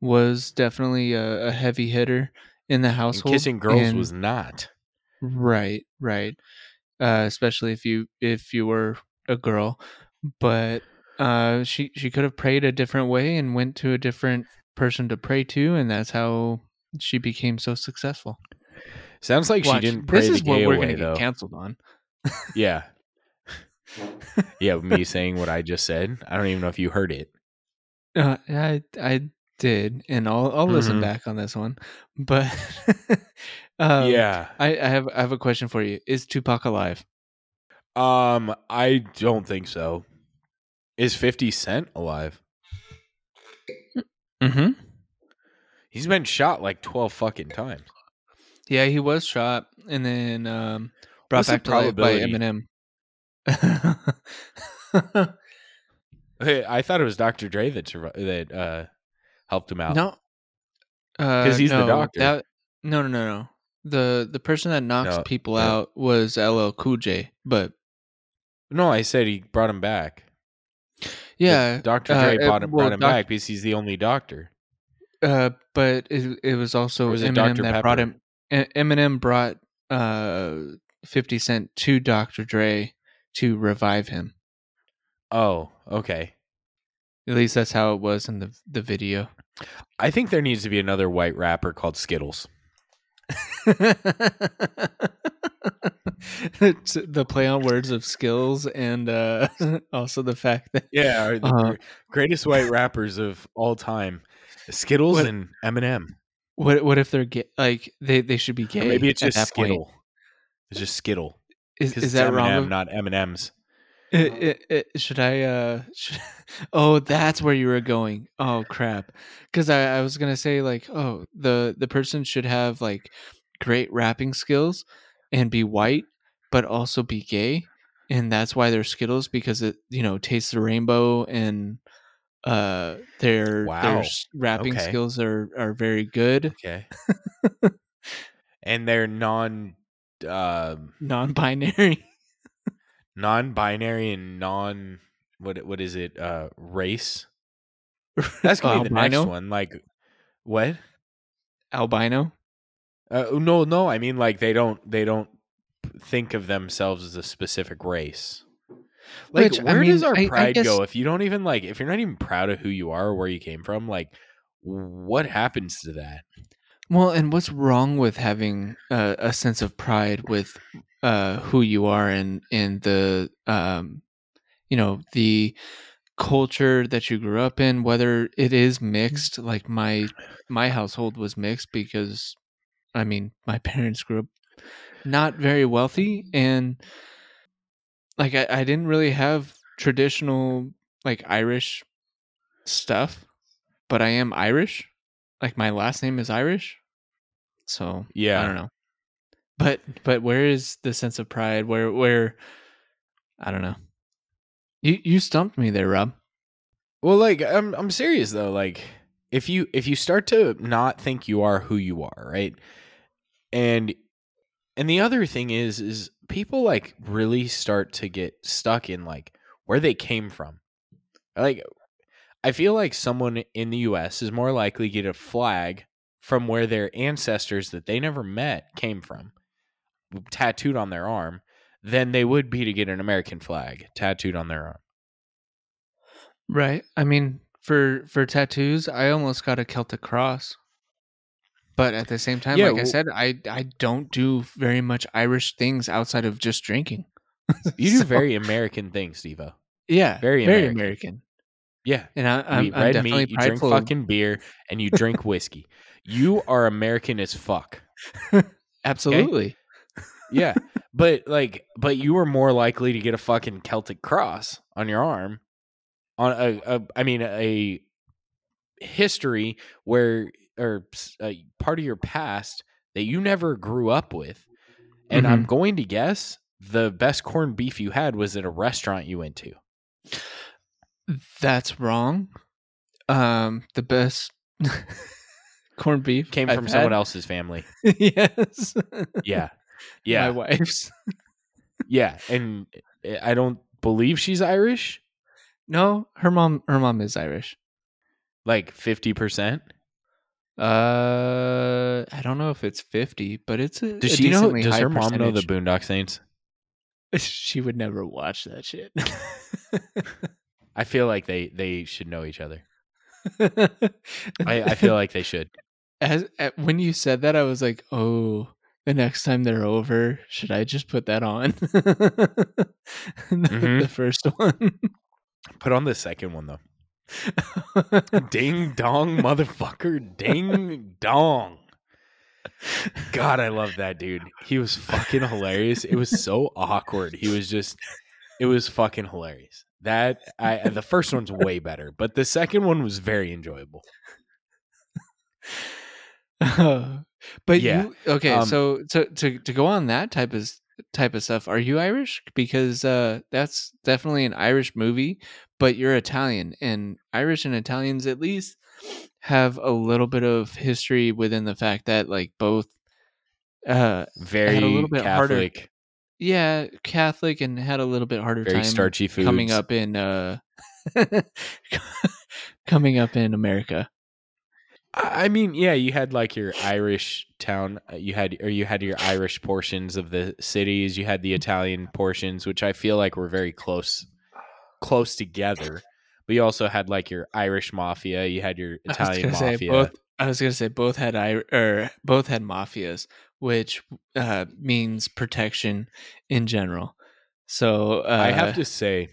Speaker 2: was definitely a, a heavy hitter in the
Speaker 1: And
Speaker 2: household.
Speaker 1: kissing girls
Speaker 2: and-
Speaker 1: was not.
Speaker 2: right, right. Uh, especially if you if you were a girl, but uh, she she could have prayed a different way and went to a different person to pray to, and that's how she became so successful.
Speaker 1: Sounds like
Speaker 2: Watch,
Speaker 1: she didn't pray
Speaker 2: this
Speaker 1: the
Speaker 2: is what we're
Speaker 1: away
Speaker 2: gonna
Speaker 1: though.
Speaker 2: get canceled on.
Speaker 1: Yeah. yeah, me saying what I just said. I don't even know if you heard it.
Speaker 2: Uh, I I did, and I'll I'll listen
Speaker 1: Mhm.
Speaker 2: back on this one. But um,
Speaker 1: yeah.
Speaker 2: I, I have I have a question for you. Is Tupac alive?
Speaker 1: Um, I don't think so. Is 50 Cent alive?
Speaker 2: Mm-hmm.
Speaker 1: He's been shot like 12 fucking times.
Speaker 2: Yeah, he was shot and then um, brought
Speaker 1: What's the
Speaker 2: back to life by? Eminem.
Speaker 1: Hey, I thought it was Dr. Dre that that uh helped him out.
Speaker 2: no, because
Speaker 1: 'Cause he's the doctor.
Speaker 2: That, no, no, no, no. The the person that knocks
Speaker 1: No,
Speaker 2: people
Speaker 1: no.
Speaker 2: out was LL Cool J. But
Speaker 1: No, I said he brought him back.
Speaker 2: yeah,
Speaker 1: Dr.
Speaker 2: uh,
Speaker 1: Dre
Speaker 2: uh,
Speaker 1: brought him,
Speaker 2: well,
Speaker 1: brought him
Speaker 2: Doc-
Speaker 1: back because he's the only doctor.
Speaker 2: Uh, but it it was also
Speaker 1: Or was
Speaker 2: Eminem that brought him. Eminem brought uh Fifty Cent to Dr. Dre to revive him.
Speaker 1: Oh, okay.
Speaker 2: At least that's how it was in the the video.
Speaker 1: I think there needs to be another white rapper called Skittles.
Speaker 2: The play on words of skills and uh also the fact that
Speaker 1: Yeah, the
Speaker 2: Uh-huh.
Speaker 1: greatest white rappers of all time. Skittles
Speaker 2: What-
Speaker 1: and Eminem.
Speaker 2: What what if they're gay like they they should be
Speaker 1: Or
Speaker 2: gay
Speaker 1: maybe it's just
Speaker 2: that point.
Speaker 1: Skittle. It's just Skittle.
Speaker 2: Is, is that wrong?
Speaker 1: Eminem,
Speaker 2: of-
Speaker 1: not M&M's.
Speaker 2: It, it, it, should I? Uh, should, oh, that's where you were going. Oh crap! Because I, I was gonna say like, oh, the the person should have like great rapping skills and be white, but also be gay, and that's why they're Skittles because it you know tastes the rainbow and uh their
Speaker 1: Wow.
Speaker 2: their rapping
Speaker 1: Okay.
Speaker 2: skills are are very good,
Speaker 1: Okay. and they're non um
Speaker 2: non-binary.
Speaker 1: non-binary and non what what is it? Uh race. That's to be the next one. Like what?
Speaker 2: Albino.
Speaker 1: Uh, no, no, I mean like they don't they don't think of themselves as a specific race. Like
Speaker 2: Which, I
Speaker 1: where does
Speaker 2: mean,
Speaker 1: our
Speaker 2: I- I
Speaker 1: pride
Speaker 2: guess-
Speaker 1: go if you don't even like if you're not even proud of who you are or where you came from? Like what happens to that?
Speaker 2: Well, and what's wrong with having uh, a sense of pride with uh, who you are and and the um, you know the culture that you grew up in, whether it is mixed. Like my my household was mixed because, I mean, my parents grew up not very wealthy, and like I, I didn't really have traditional like Irish stuff, but I am Irish. Like my last name is Irish. So
Speaker 1: Yeah.
Speaker 2: I don't know. But but where is the sense of pride? Where where I don't know. You you stumped me there, Rob.
Speaker 1: Well, like I'm I'm serious though. Like if you if you start to not think you are who you are, right? And and the other thing is is people like really start to get stuck in like where they came from. Like I feel like someone in the US is more likely to get a flag from where their ancestors that they never met came from tattooed on their arm than they would be to get an American flag tattooed on their arm.
Speaker 2: Right. I mean, for for tattoos, I almost got a Celtic cross. But at the same time,
Speaker 1: Yeah,
Speaker 2: like I said, I I don't do very much Irish things outside of just drinking.
Speaker 1: You do
Speaker 2: So,
Speaker 1: very American things, Stevo.
Speaker 2: yeah,
Speaker 1: very
Speaker 2: very
Speaker 1: American.
Speaker 2: American.
Speaker 1: Yeah.
Speaker 2: And I,
Speaker 1: You
Speaker 2: I'm,
Speaker 1: eat
Speaker 2: I'm
Speaker 1: red meat, you drink
Speaker 2: prideful.
Speaker 1: fucking beer, and you drink whiskey. You are American as fuck.
Speaker 2: Absolutely.
Speaker 1: Yeah. but like but you were more likely to get a fucking Celtic cross on your arm on a, a I mean a history where or a part of your past that you never grew up with. And I'm going to guess the best corned beef you had was at a restaurant you went to.
Speaker 2: That's wrong. Um, the best corned beef
Speaker 1: Came
Speaker 2: I've
Speaker 1: from someone
Speaker 2: had-
Speaker 1: else's family.
Speaker 2: yes.
Speaker 1: Yeah. Yeah.
Speaker 2: My wife's.
Speaker 1: Yeah, and eh, I don't believe she's Irish.
Speaker 2: No, her mom. Her mom is Irish.
Speaker 1: Like fifty percent.
Speaker 2: Uh, I don't know if it's fifty, but it's a.
Speaker 1: Does
Speaker 2: a
Speaker 1: she know? Does
Speaker 2: high
Speaker 1: her mom know the
Speaker 2: percentage.
Speaker 1: Boondock Saints?
Speaker 2: She would never watch that shit.
Speaker 1: I feel like they they should know each other. I, I feel like they should.
Speaker 2: as at, when you said that, I was like, oh. The next time they're over, should I just put that on? the,
Speaker 1: Mhm.
Speaker 2: the first one.
Speaker 1: Put on the second one though. Ding dong, motherfucker! Ding dong. God, I love that dude. He was fucking hilarious. It was so awkward. He was just. It was fucking hilarious. That I the first one's way better, but the second one was very enjoyable.
Speaker 2: but
Speaker 1: Yeah,
Speaker 2: you okay?
Speaker 1: um,
Speaker 2: so to to to go on that type of type of stuff, are you Irish? Because uh, that's definitely an Irish movie, but you're Italian, and Irish and Italians at least have a little bit of history within the fact that like both, uh,
Speaker 1: Very
Speaker 2: little bit harder
Speaker 1: Catholic,
Speaker 2: yeah, Catholic, and had a little bit harder
Speaker 1: very
Speaker 2: time
Speaker 1: starchy foods.
Speaker 2: coming up in uh, coming up in America.
Speaker 1: I mean, yeah, you had like your Irish town, uh, you had or you had your Irish portions of the cities, you had the Italian portions, which I feel like were very close, close together. But you also had like your Irish mafia, you had your Italian
Speaker 2: say
Speaker 1: mafia.
Speaker 2: both. I was gonna say both had I or both had mafias, which uh, means protection in general. So uh,
Speaker 1: I have to say,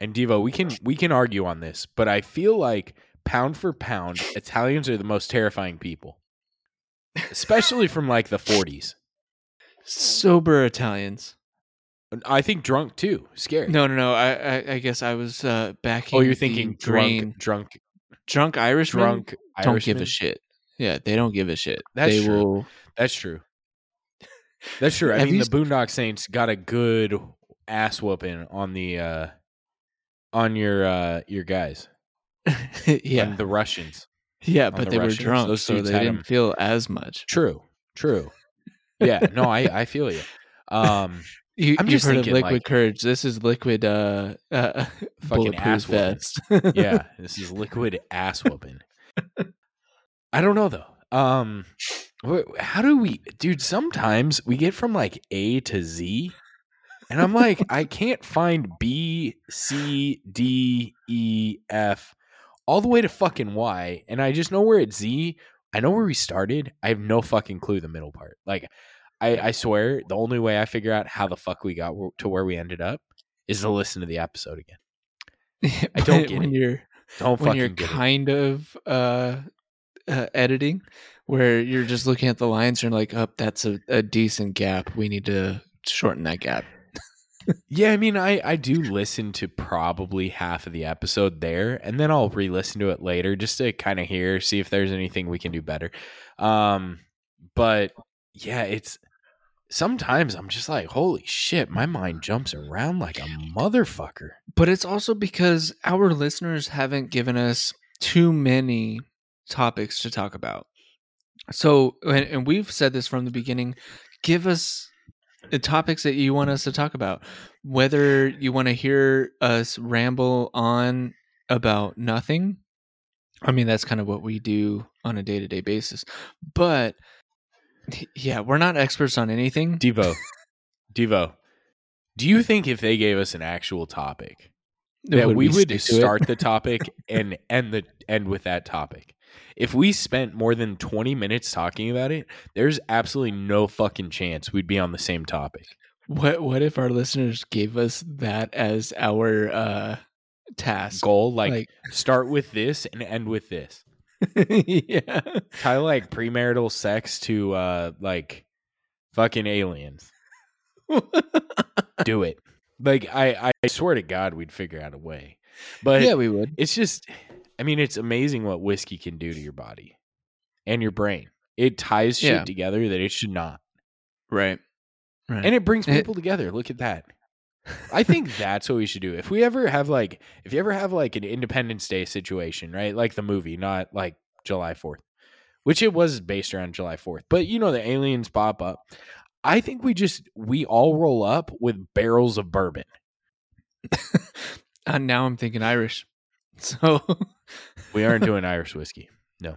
Speaker 1: and Devo, we can we can argue on this, but I feel like pound for pound, Italians are the most terrifying people, especially from like the 40s.
Speaker 2: sober Italians.
Speaker 1: I think drunk too, scary.
Speaker 2: No, no, no. I, I, I guess I was uh, backing.
Speaker 1: oh, you're thinking
Speaker 2: grain.
Speaker 1: drunk, drunk,
Speaker 2: drunk Irish
Speaker 1: drunk.
Speaker 2: don't give a shit. Yeah, they don't give a shit.
Speaker 1: That's
Speaker 2: they
Speaker 1: true.
Speaker 2: will.
Speaker 1: That's true. That's true. I mean,
Speaker 2: you
Speaker 1: the Boondock Saints got a good ass whooping on the uh on your uh your guys,
Speaker 2: yeah,
Speaker 1: the Russians.
Speaker 2: yeah, but
Speaker 1: the
Speaker 2: they were drunk,
Speaker 1: those
Speaker 2: so they didn't
Speaker 1: 'em.
Speaker 2: feel as much.
Speaker 1: True, true. Yeah, no, I I feel you. Um,
Speaker 2: You,
Speaker 1: I'm
Speaker 2: you've
Speaker 1: just
Speaker 2: heard of liquid
Speaker 1: like-
Speaker 2: courage. This is liquid uh, uh
Speaker 1: Fucking ass
Speaker 2: vest.
Speaker 1: yeah, this is liquid ass whooping. I don't know though. Um, how do we, dude? Sometimes we get from like A to Z, and I'm like, I can't find B, C, D, E, F, all the way to fucking Y, and I just know where it's Z. I know where we started. I have no fucking clue the middle part. Like, I, I swear, the only way I figure out how the fuck we got to where we ended up is to listen to the episode again. I don't get
Speaker 2: when
Speaker 1: it.
Speaker 2: you're
Speaker 1: Don't
Speaker 2: when you're
Speaker 1: get it.
Speaker 2: kind of uh, uh editing where you're just looking at the lines and like, "Up, that's a, a decent gap. We need to shorten that gap."
Speaker 1: Yeah, I mean, I I do listen to probably half of the episode there, and then I'll re-listen to it later just to kind of hear, see if there's anything we can do better. Um, but yeah, it's sometimes I'm just like, holy shit, my mind jumps around like a motherfucker.
Speaker 2: But it's also because our listeners haven't given us too many topics to talk about. So, and, and we've said this from the beginning give us topics that you want us to talk about. Whether you want to hear us ramble on about nothing. I mean, that's kind of what we do on a day to day basis. But yeah, we're not experts on anything.
Speaker 1: Devo, Devo, Do you think if they gave us an actual topic
Speaker 2: Would
Speaker 1: that we would
Speaker 2: stick to it?
Speaker 1: start the topic and end the end with that topic? If we spent more than 20 minutes talking about it, there's absolutely no fucking chance we'd be on the same topic.
Speaker 2: What what if our listeners gave us that as our uh task?
Speaker 1: Goal like,
Speaker 2: Like-
Speaker 1: start with this and end with this.
Speaker 2: yeah.
Speaker 1: Kind of like premarital sex to uh like fucking aliens. Do it. Like I I swear to God we'd figure out a way. But
Speaker 2: yeah, we would.
Speaker 1: it's just I mean it's amazing what whiskey can do to your body and your brain. It ties shit
Speaker 2: Yeah.
Speaker 1: together that it should not.
Speaker 2: Right. Right.
Speaker 1: And it brings
Speaker 2: It-
Speaker 1: people together. Look at that. I think that's what we should do. If we ever have like if you ever have like an Independence Day situation, right? Like the movie, not like July 4th. Which it was based around July 4th. But you know the aliens pop up. I think we just we all roll up with barrels of bourbon.
Speaker 2: and uh, now I'm thinking Irish. So
Speaker 1: We aren't doing Irish whiskey.
Speaker 2: no,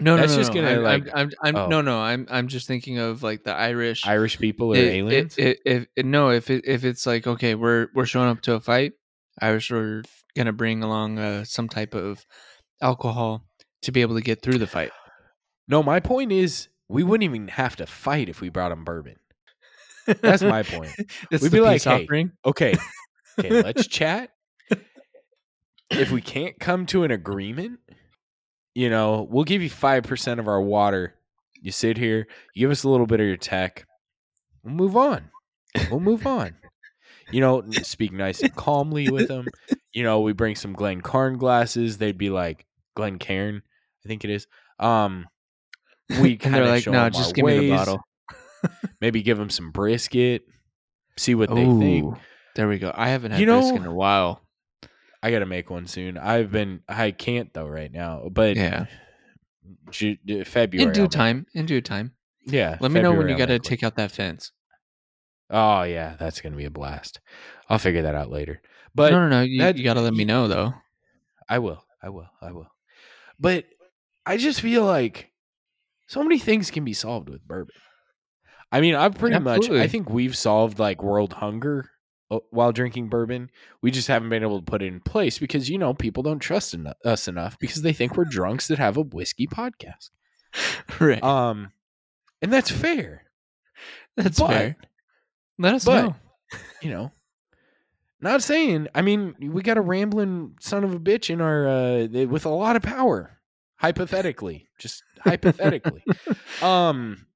Speaker 2: no,
Speaker 1: That's
Speaker 2: no,
Speaker 1: just
Speaker 2: no.
Speaker 1: gonna,
Speaker 2: I'm,
Speaker 1: like-
Speaker 2: I'm, I'm,
Speaker 1: oh.
Speaker 2: no, no. I'm, I'm just thinking of like the Irish.
Speaker 1: Irish people or aliens?
Speaker 2: It, it, it- no, if it, if it's like okay, we're we're showing up to a fight, Irish are gonna bring along uh, some type of alcohol to be able to get through the fight.
Speaker 1: no, my point is we wouldn't even have to fight if we brought them bourbon. That's my point. We'd be like, hey,
Speaker 2: offering.
Speaker 1: Okay. Okay, let's chat. If we can't come to an agreement, you know, we'll give you 5% of our water. You sit here, you give us a little bit of your tech. We'll move on. We'll move on. You know, speak nice and calmly with them. You know, we bring some Glen Carn glasses. They'd be like Glen Cairn, I think it is. Um, we kind
Speaker 2: they're
Speaker 1: of
Speaker 2: like,
Speaker 1: show
Speaker 2: no, just
Speaker 1: our
Speaker 2: give me the
Speaker 1: ways.
Speaker 2: bottle.
Speaker 1: Maybe give them some brisket. See what they think.
Speaker 2: There we go. I haven't had
Speaker 1: You
Speaker 2: brisket in a while.
Speaker 1: I gotta make one soon. I've been I can't though right now, but
Speaker 2: Yeah,
Speaker 1: Ju- uh, February
Speaker 2: in
Speaker 1: I'll
Speaker 2: due
Speaker 1: make-
Speaker 2: time. In due time.
Speaker 1: Yeah,
Speaker 2: Let me know when you
Speaker 1: I'll
Speaker 2: got to
Speaker 1: make one.
Speaker 2: take out that fence.
Speaker 1: Oh yeah, that's gonna be a blast. I'll figure that out later. But
Speaker 2: no, no, no. You,
Speaker 1: that-
Speaker 2: you got to let me know though.
Speaker 1: I will. I will. I will. But I just feel like so many things can be solved with bourbon. I mean, I've pretty much. I think we've solved like world hunger while drinking bourbon. We just haven't been able to put it in place because you know people don't trust eno- us enough because they think we're drunks that have a whiskey podcast.
Speaker 2: right.
Speaker 1: Um, and that's fair.
Speaker 2: That's
Speaker 1: but-
Speaker 2: fair. Let us
Speaker 1: but-
Speaker 2: know.
Speaker 1: you know, not saying. I mean, we got a rambling son of a bitch in our uh, with a lot of power. Hypothetically, just hypothetically, um,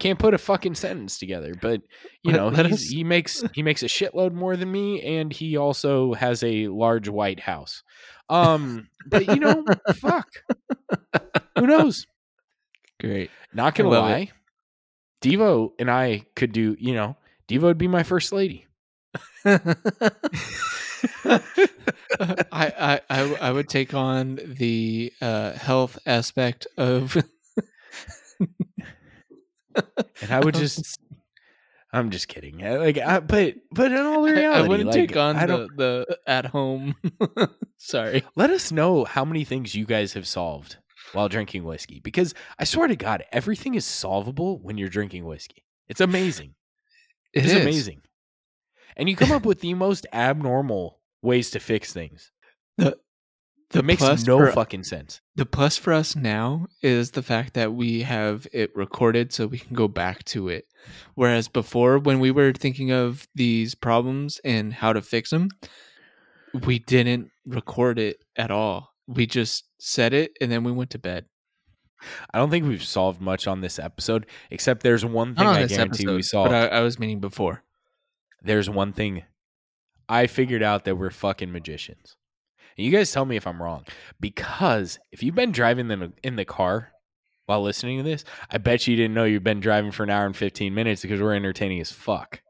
Speaker 1: can't put a fucking sentence together. But you know,
Speaker 2: us-
Speaker 1: he makes he makes a shitload more than me, and he also has a large white house. Um, but you know, fuck, who knows?
Speaker 2: Great.
Speaker 1: Not gonna
Speaker 2: I love it.
Speaker 1: lie, Devo and I could do. You know, Devo would be my first lady.
Speaker 2: I I I would take on the uh, health aspect of.
Speaker 1: and I would just I'm just kidding. Uh, like I, but but in all reality,
Speaker 2: I wouldn't
Speaker 1: like,
Speaker 2: take on the, the uh, at home. Sorry.
Speaker 1: let us know how many things you guys have solved while drinking whiskey because I swear to god everything is solvable when you're drinking whiskey. It's amazing.
Speaker 2: It
Speaker 1: It's
Speaker 2: is.
Speaker 1: amazing. And you come up with the most abnormal ways to fix things.
Speaker 2: The, the
Speaker 1: It makes
Speaker 2: plus
Speaker 1: no
Speaker 2: for,
Speaker 1: fucking sense.
Speaker 2: the plus for us now is the fact that we have it recorded so we can go back to it. Whereas before, when we were thinking of these problems and how to fix them, we didn't record it at all. We just said it and then we went to bed.
Speaker 1: I don't think we've solved much on this episode, except there's one thing I guarantee
Speaker 2: episode,
Speaker 1: we solved.
Speaker 2: but I, I was meaning before.
Speaker 1: there's one thing I figured out that we're fucking magicians. You guys tell me if I'm wrong. Because if you've been driving in the, in the car while listening to this, I bet you didn't know you've been driving for an hour and 15 minutes because we're entertaining as fuck.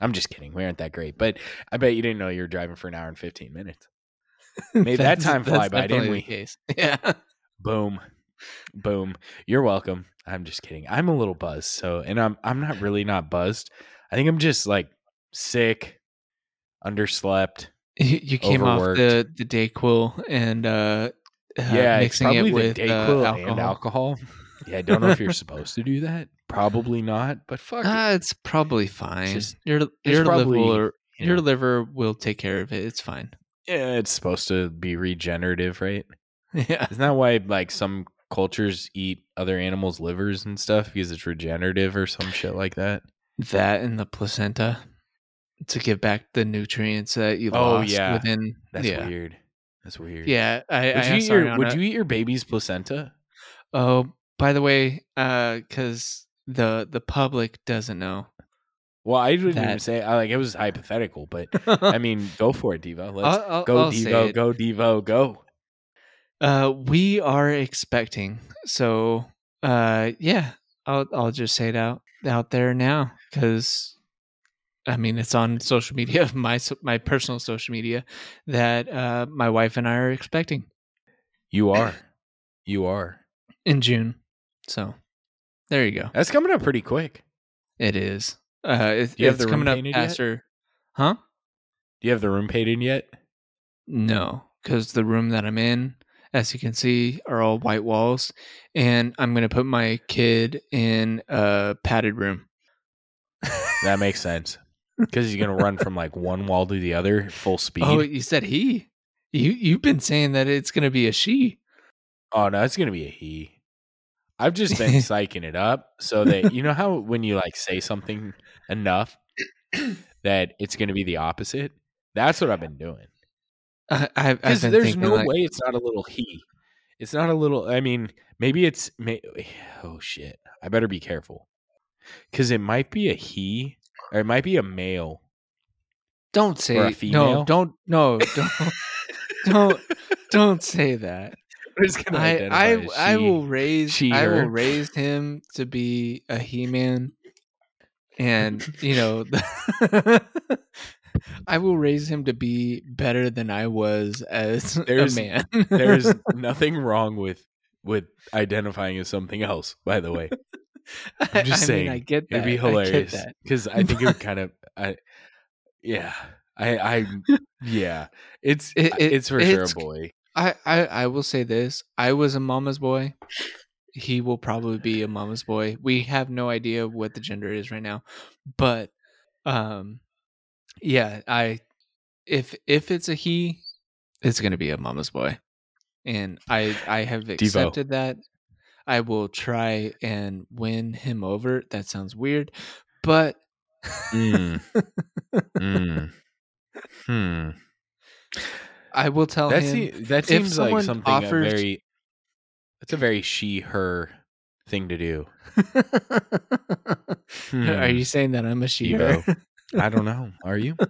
Speaker 1: I'm just kidding. We aren't that great. But I bet you didn't know you were driving for an hour and 15 minutes. Made that time fly by, didn't we?
Speaker 2: Case. Yeah.
Speaker 1: Boom. Boom. You're welcome. I'm just kidding. I'm a little buzzed. So, and I'm I'm not really not buzzed. I think I'm just like sick, underslept.
Speaker 2: You, came off the the Dayquil and uh, uh
Speaker 1: yeah, it's
Speaker 2: mixing it with uh, alcohol.
Speaker 1: and alcohol. Yeah, I don't know if you're supposed to do that. Probably not, but fuck it.
Speaker 2: Ah, it's probably fine.
Speaker 1: just-
Speaker 2: your
Speaker 1: it's
Speaker 2: your
Speaker 1: probably,
Speaker 2: liver
Speaker 1: you
Speaker 2: your
Speaker 1: know.
Speaker 2: liver will take care of it. It's fine.
Speaker 1: Yeah, it's supposed to be regenerative, right?
Speaker 2: Yeah.
Speaker 1: Isn't that why like some cultures eat other animals' livers and stuff because it's regenerative or some shit like that?
Speaker 2: That and the placenta to give back the nutrients that you
Speaker 1: Oh,
Speaker 2: lost
Speaker 1: yeah.
Speaker 2: within.
Speaker 1: That's
Speaker 2: yeah.
Speaker 1: weird. That's weird.
Speaker 2: Yeah. I,
Speaker 1: Would
Speaker 2: I
Speaker 1: you, eat your, would you eat your baby's placenta?
Speaker 2: Oh, by the way, because the the public doesn't know.
Speaker 1: Well, I wouldn't even say I like it was hypothetical, but I mean, go for it, Devo. Let's
Speaker 2: I'll, I'll,
Speaker 1: go,
Speaker 2: I'll
Speaker 1: Devo. Go, Devo. Go.
Speaker 2: Uh, we are expecting. So, uh, yeah, I'll I'll just say it out out there now because, I mean, it's on social media, my my personal social media, that uh, my wife and I are expecting
Speaker 1: You are. You are.
Speaker 2: in June. So, there you go.
Speaker 1: That's coming up pretty quick.
Speaker 2: It is. Uh, it,
Speaker 1: you have
Speaker 2: it's
Speaker 1: the room
Speaker 2: coming up
Speaker 1: painted yet?
Speaker 2: faster. Huh?
Speaker 1: Do you have the room painted yet?
Speaker 2: No, because the room that I'm in, as you can see, are all white walls, and I'm gonna put my kid in a padded room.
Speaker 1: That makes sense. Because you're gonna run from like one wall to the other full oh, speed.
Speaker 2: Oh,
Speaker 1: Oh,
Speaker 2: you said he. You you've been saying that it's gonna be a she.
Speaker 1: Oh, no, it's gonna be a he. I've just been psyching it up so that you know how when you like say something enough that it's gonna be the opposite. That's what I've been doing.
Speaker 2: I, I've, I've
Speaker 1: Because there's no
Speaker 2: like,
Speaker 1: way it's not a little he. It's not a little. I mean, maybe it's. May, oh shit! I better be careful. Because it might be a he, or it might be a male.
Speaker 2: Don't
Speaker 1: or
Speaker 2: say no.
Speaker 1: female?
Speaker 2: Don't no. Don't don't don't say that.
Speaker 1: We're just gonna
Speaker 2: I I I will raise
Speaker 1: she,
Speaker 2: I will raise him to be a he man, and you know, I will raise him to be better than I was as
Speaker 1: There's-
Speaker 2: a man.
Speaker 1: There's nothing wrong with with identifying as something else. By the way, I'm just
Speaker 2: I
Speaker 1: saying,
Speaker 2: mean, I get that.
Speaker 1: it'd be hilarious because I think it would kind of. I, yeah, I, I, yeah, it's
Speaker 2: It- it-
Speaker 1: it's for sure a boy.
Speaker 2: I, I I will say this: I was a mama's boy. He will probably be a mama's boy. We have no idea what the gender is right now, but um, yeah, I if if it's a he, it's gonna be a mama's boy, and I I have accepted that. I will try and win him over. That sounds weird, but
Speaker 1: Mm. mm. Hmm.
Speaker 2: I will tell
Speaker 1: That's
Speaker 2: him.
Speaker 1: the, that
Speaker 2: if
Speaker 1: seems like something
Speaker 2: offers-
Speaker 1: a very. That's a very she her thing to do.
Speaker 2: Are
Speaker 1: Hmm.
Speaker 2: you saying that I'm a she?
Speaker 1: I don't know. Are you?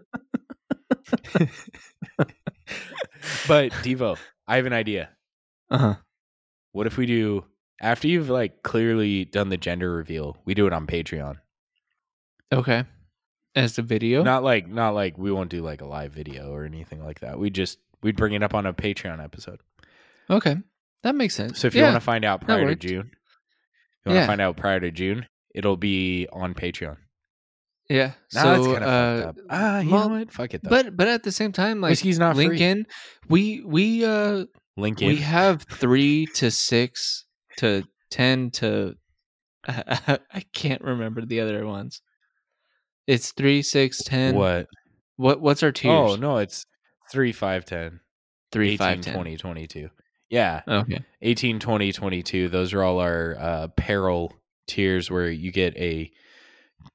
Speaker 1: but Devo, I have an idea.
Speaker 2: Uh huh.
Speaker 1: What if we do after you've like clearly done the gender reveal, we do it on Patreon.
Speaker 2: Okay. As a video?
Speaker 1: Not like not like we won't do like a live video or anything like that. We just we'd bring it up on a Patreon episode.
Speaker 2: Okay. That makes sense.
Speaker 1: So if you want to find out prior to. June, you want
Speaker 2: Yeah.
Speaker 1: to find out prior to June, it'll be on Patreon.
Speaker 2: Yeah.
Speaker 1: Nah,
Speaker 2: so
Speaker 1: that's kind of
Speaker 2: uh,
Speaker 1: fucked up. Ah, you
Speaker 2: well,
Speaker 1: know what? Fuck it though.
Speaker 2: but but at the same time, like
Speaker 1: Whiskey's not free.
Speaker 2: Lincoln, we we uh
Speaker 1: Link in.
Speaker 2: we have three to six to ten to I can't remember the other ones. It's three, six, ten.
Speaker 1: what?
Speaker 2: What what's our tiers?
Speaker 1: Oh no, it's three, five, ten.
Speaker 2: Three,
Speaker 1: 18,
Speaker 2: five, ten.
Speaker 1: 20, 22. Yeah.
Speaker 2: Okay.
Speaker 1: 18, 20, 22. Those are all our uh, apparel tiers where you get a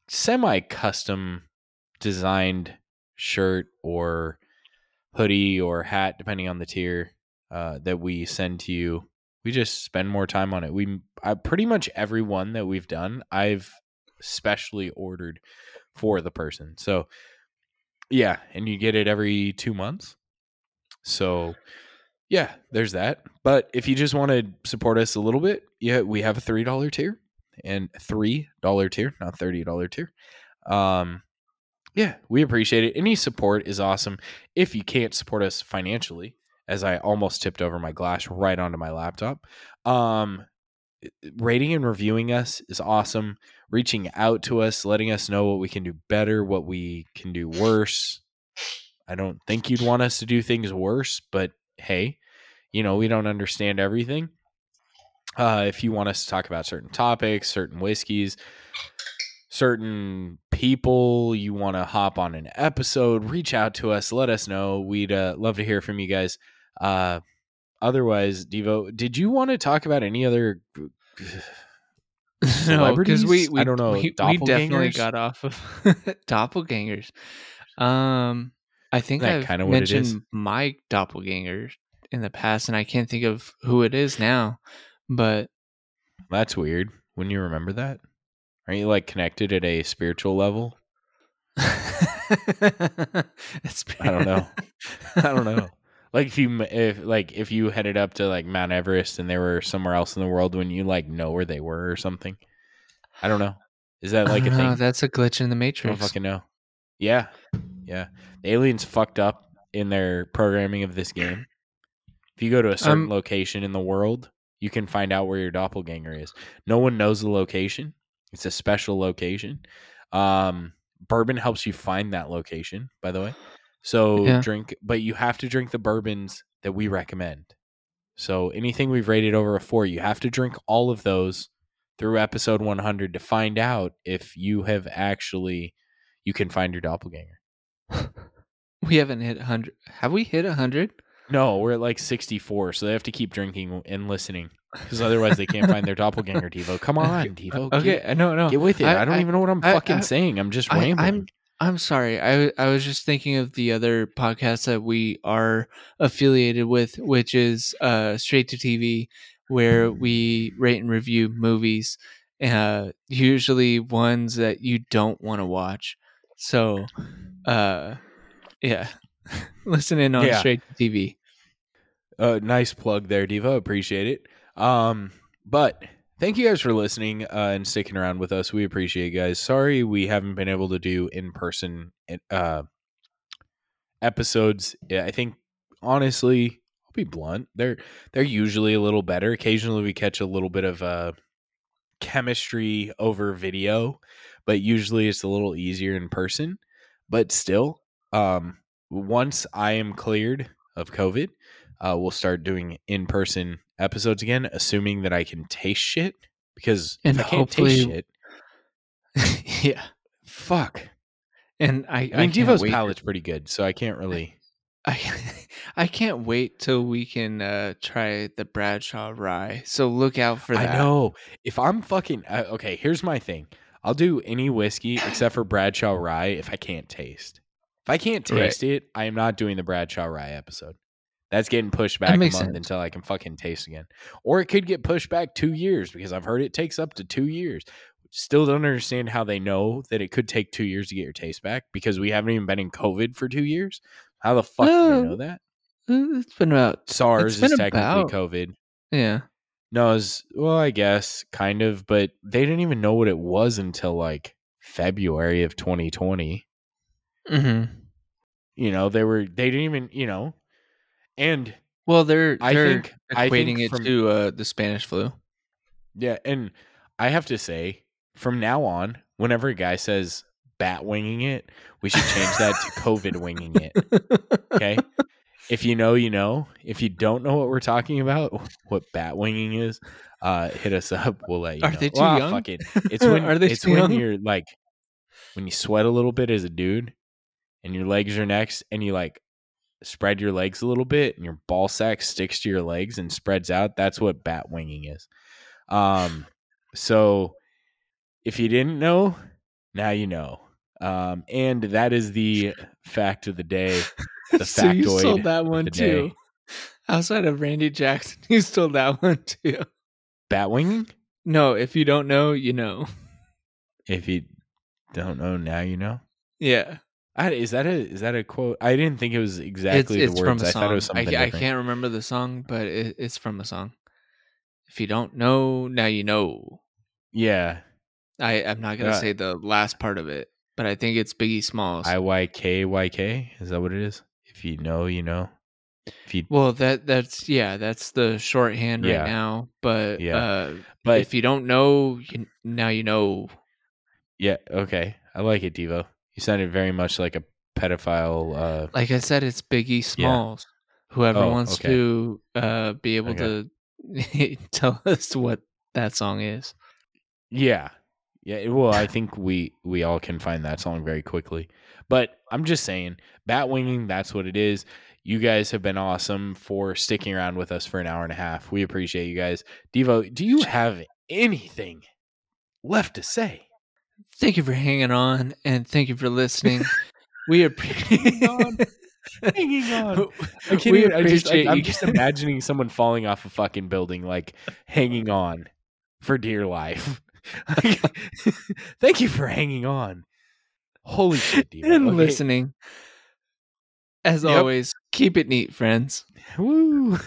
Speaker 1: semi custom designed shirt or hoodie or hat, depending on the tier uh, that we send to you. We just spend more time on it. We I, pretty much every one that we've done, I've specially ordered for the person. So yeah, and you get it every two months. So yeah, there's that. But if you just want to support us a little bit, yeah, we have a three dollar tier and three dollar tier, not thirty dollar tier. Um, yeah, we appreciate it. Any support is awesome. If you can't support us financially, as I almost tipped over my glass right onto my laptop, um, rating and reviewing us is awesome. Reaching out to us, letting us know what we can do better, what we can do worse. I don't think you'd want us to do things worse, but hey, you know, we don't understand everything. Uh, if you want us to talk about certain topics, certain whiskeys, certain people, you want to hop on an episode, reach out to us. Let us know. We'd uh, love to hear from you guys. Uh, otherwise, Devo, did you want to talk about any other
Speaker 2: no, because we, we
Speaker 1: I don't know,
Speaker 2: we, we definitely got off of doppelgangers. Um, I think
Speaker 1: That
Speaker 2: I've
Speaker 1: it is.
Speaker 2: mentioned my doppelganger in the past, and I can't think of who it is now. But
Speaker 1: That's weird. Wouldn't you remember that? Aren't you like connected at a spiritual level?
Speaker 2: it's
Speaker 1: I don't know. I don't know. Like if you if like if you headed up to like Mount Everest and they were somewhere else in the world when you like know where they were or something. I don't know. Is that like a
Speaker 2: know,
Speaker 1: thing?
Speaker 2: That's a glitch in the
Speaker 1: I don't
Speaker 2: matrix.
Speaker 1: fucking know. Yeah. Yeah. The aliens fucked up in their programming of this game. If you go to a certain
Speaker 2: Um,
Speaker 1: location in the world, you can find out where your doppelganger is. No one knows the location. It's a special location. Um, bourbon helps you find that location, by the way. So
Speaker 2: Yeah.
Speaker 1: drink, but you have to drink the bourbons that we recommend. So anything we've rated over a four, you have to drink all of those through episode 100 to find out if you have actually you can find your doppelganger.
Speaker 2: we haven't hit hundred. Have we hit hundred?
Speaker 1: No, we're at like 64, so they have to keep drinking and listening because otherwise they can't find their doppelganger. Devo, come on, Devo,
Speaker 2: Okay,
Speaker 1: get,
Speaker 2: no, no.
Speaker 1: get with it. I,
Speaker 2: I-
Speaker 1: don't
Speaker 2: I-
Speaker 1: even know what I'm
Speaker 2: I-
Speaker 1: fucking saying. I'm just rambling.
Speaker 2: I'm I'm sorry. I I was just thinking of the other podcast that we are affiliated with, which is uh Straight to TV, where we rate and review movies, uh usually ones that you don't want to watch. So, uh, yeah, listen in on
Speaker 1: Yeah.
Speaker 2: Straight to TV.
Speaker 1: Uh, nice plug there, Devo. Appreciate it. Um, but thank you guys for listening uh, and sticking around with us. We appreciate you guys. Sorry we haven't been able to do in person uh, episodes. I think honestly, I'll be blunt. They're they're usually a little better. Occasionally we catch a little bit of uh, chemistry over video, but usually it's a little easier in person. But still, um, once I am cleared of COVID, uh, we'll start doing in person episodes again, assuming that I can taste shit. Because
Speaker 2: And
Speaker 1: if I can't taste shit,
Speaker 2: yeah,
Speaker 1: fuck.
Speaker 2: and I
Speaker 1: I mean,
Speaker 2: can't
Speaker 1: Devo's
Speaker 2: wait-
Speaker 1: palate's pretty good, so I can't really.
Speaker 2: I I can't wait till we can uh try the Bradshaw rye. So look out for that.
Speaker 1: I know. If I'm fucking uh, okay, here's my thing. I'll do any whiskey except for Bradshaw Rye if I can't taste. If I can't
Speaker 2: Right.
Speaker 1: taste it, I am not doing the Bradshaw Rye episode. That's getting pushed back a month
Speaker 2: sense.
Speaker 1: until I can fucking taste again. Or it could get pushed back two years because I've heard it takes up to two years. Still don't understand how they know that it could take two years to get your taste back because we haven't even been in COVID for two years. How the fuck do
Speaker 2: No.
Speaker 1: they know that?
Speaker 2: It's been about
Speaker 1: SARS
Speaker 2: been
Speaker 1: is technically
Speaker 2: about-
Speaker 1: COVID.
Speaker 2: yeah.
Speaker 1: No, was, well, I guess kind of, but they didn't even know what it was until like February of 2020.
Speaker 2: Mm-hmm.
Speaker 1: You know, they were they didn't even, you know, and
Speaker 2: Well, they're
Speaker 1: I
Speaker 2: they're
Speaker 1: think- I
Speaker 2: equating
Speaker 1: think
Speaker 2: it
Speaker 1: from-
Speaker 2: to uh, the Spanish flu.
Speaker 1: yeah, and I have to say, from now on, whenever a guy says bat winging it, we should change that to COVID winging it. Okay. If you know, you know. If you don't know what we're talking about, what bat winging is, uh, hit us up. We'll let you
Speaker 2: Are
Speaker 1: know.
Speaker 2: they too
Speaker 1: Well,
Speaker 2: young?
Speaker 1: Fuck it. It's when
Speaker 2: Are they
Speaker 1: it's when
Speaker 2: young?
Speaker 1: you're like when you sweat a little bit as a dude and your legs are next and you like spread your legs a little bit and your ball sack sticks to your legs and spreads out. That's what bat winging is. Um so if you didn't know, now you know. Um and that is the fact of the day. The
Speaker 2: so you
Speaker 1: factoid
Speaker 2: stole that one too.
Speaker 1: day.
Speaker 2: Outside of Randy Jackson, you stole that one too.
Speaker 1: Bat winging?
Speaker 2: No, if you don't know, you know.
Speaker 1: If you don't know, now you know.
Speaker 2: Yeah,
Speaker 1: I, is that a is that a quote? I didn't think it was exactly
Speaker 2: it's, it's
Speaker 1: the
Speaker 2: from
Speaker 1: words. I thought it was
Speaker 2: I,
Speaker 1: something
Speaker 2: I
Speaker 1: different.
Speaker 2: can't remember the song, but it, it's from a song. If you don't know, now you know.
Speaker 1: Yeah,
Speaker 2: I I'm not gonna
Speaker 1: Uh,
Speaker 2: say the last part of it, but I think it's Biggie Smalls.
Speaker 1: I Y K Y K. Is that what it is? If you know, you know. If you,
Speaker 2: well, that that's yeah, that's the shorthand
Speaker 1: Yeah.
Speaker 2: right now. But
Speaker 1: Yeah.
Speaker 2: uh,
Speaker 1: but
Speaker 2: if you don't know, you, now you know.
Speaker 1: yeah, okay. I like it, Devo. You sounded very much like a pedophile. Uh,
Speaker 2: Like I said, it's Biggie Smalls. Whoever
Speaker 1: Oh,
Speaker 2: wants
Speaker 1: okay.
Speaker 2: to uh, be able
Speaker 1: Okay.
Speaker 2: to tell us what that song is.
Speaker 1: Yeah. Yeah, well, I think we we all can find that song very quickly. But I'm just saying, Batwinging, that's what it is. You guys have been awesome for sticking around with us for an hour and a half. We appreciate you guys. Devo, do you have anything left to say?
Speaker 2: thank you for hanging on and thank you for listening. we appreciate.
Speaker 1: hanging on. I can't even, I just, I,
Speaker 2: am
Speaker 1: just imagining someone falling off a fucking building, like hanging on for dear life. Thank you for hanging on. Holy shit,
Speaker 2: And
Speaker 1: okay.
Speaker 2: listening. As
Speaker 1: yep.
Speaker 2: always, keep it neat, friends.
Speaker 1: Woo.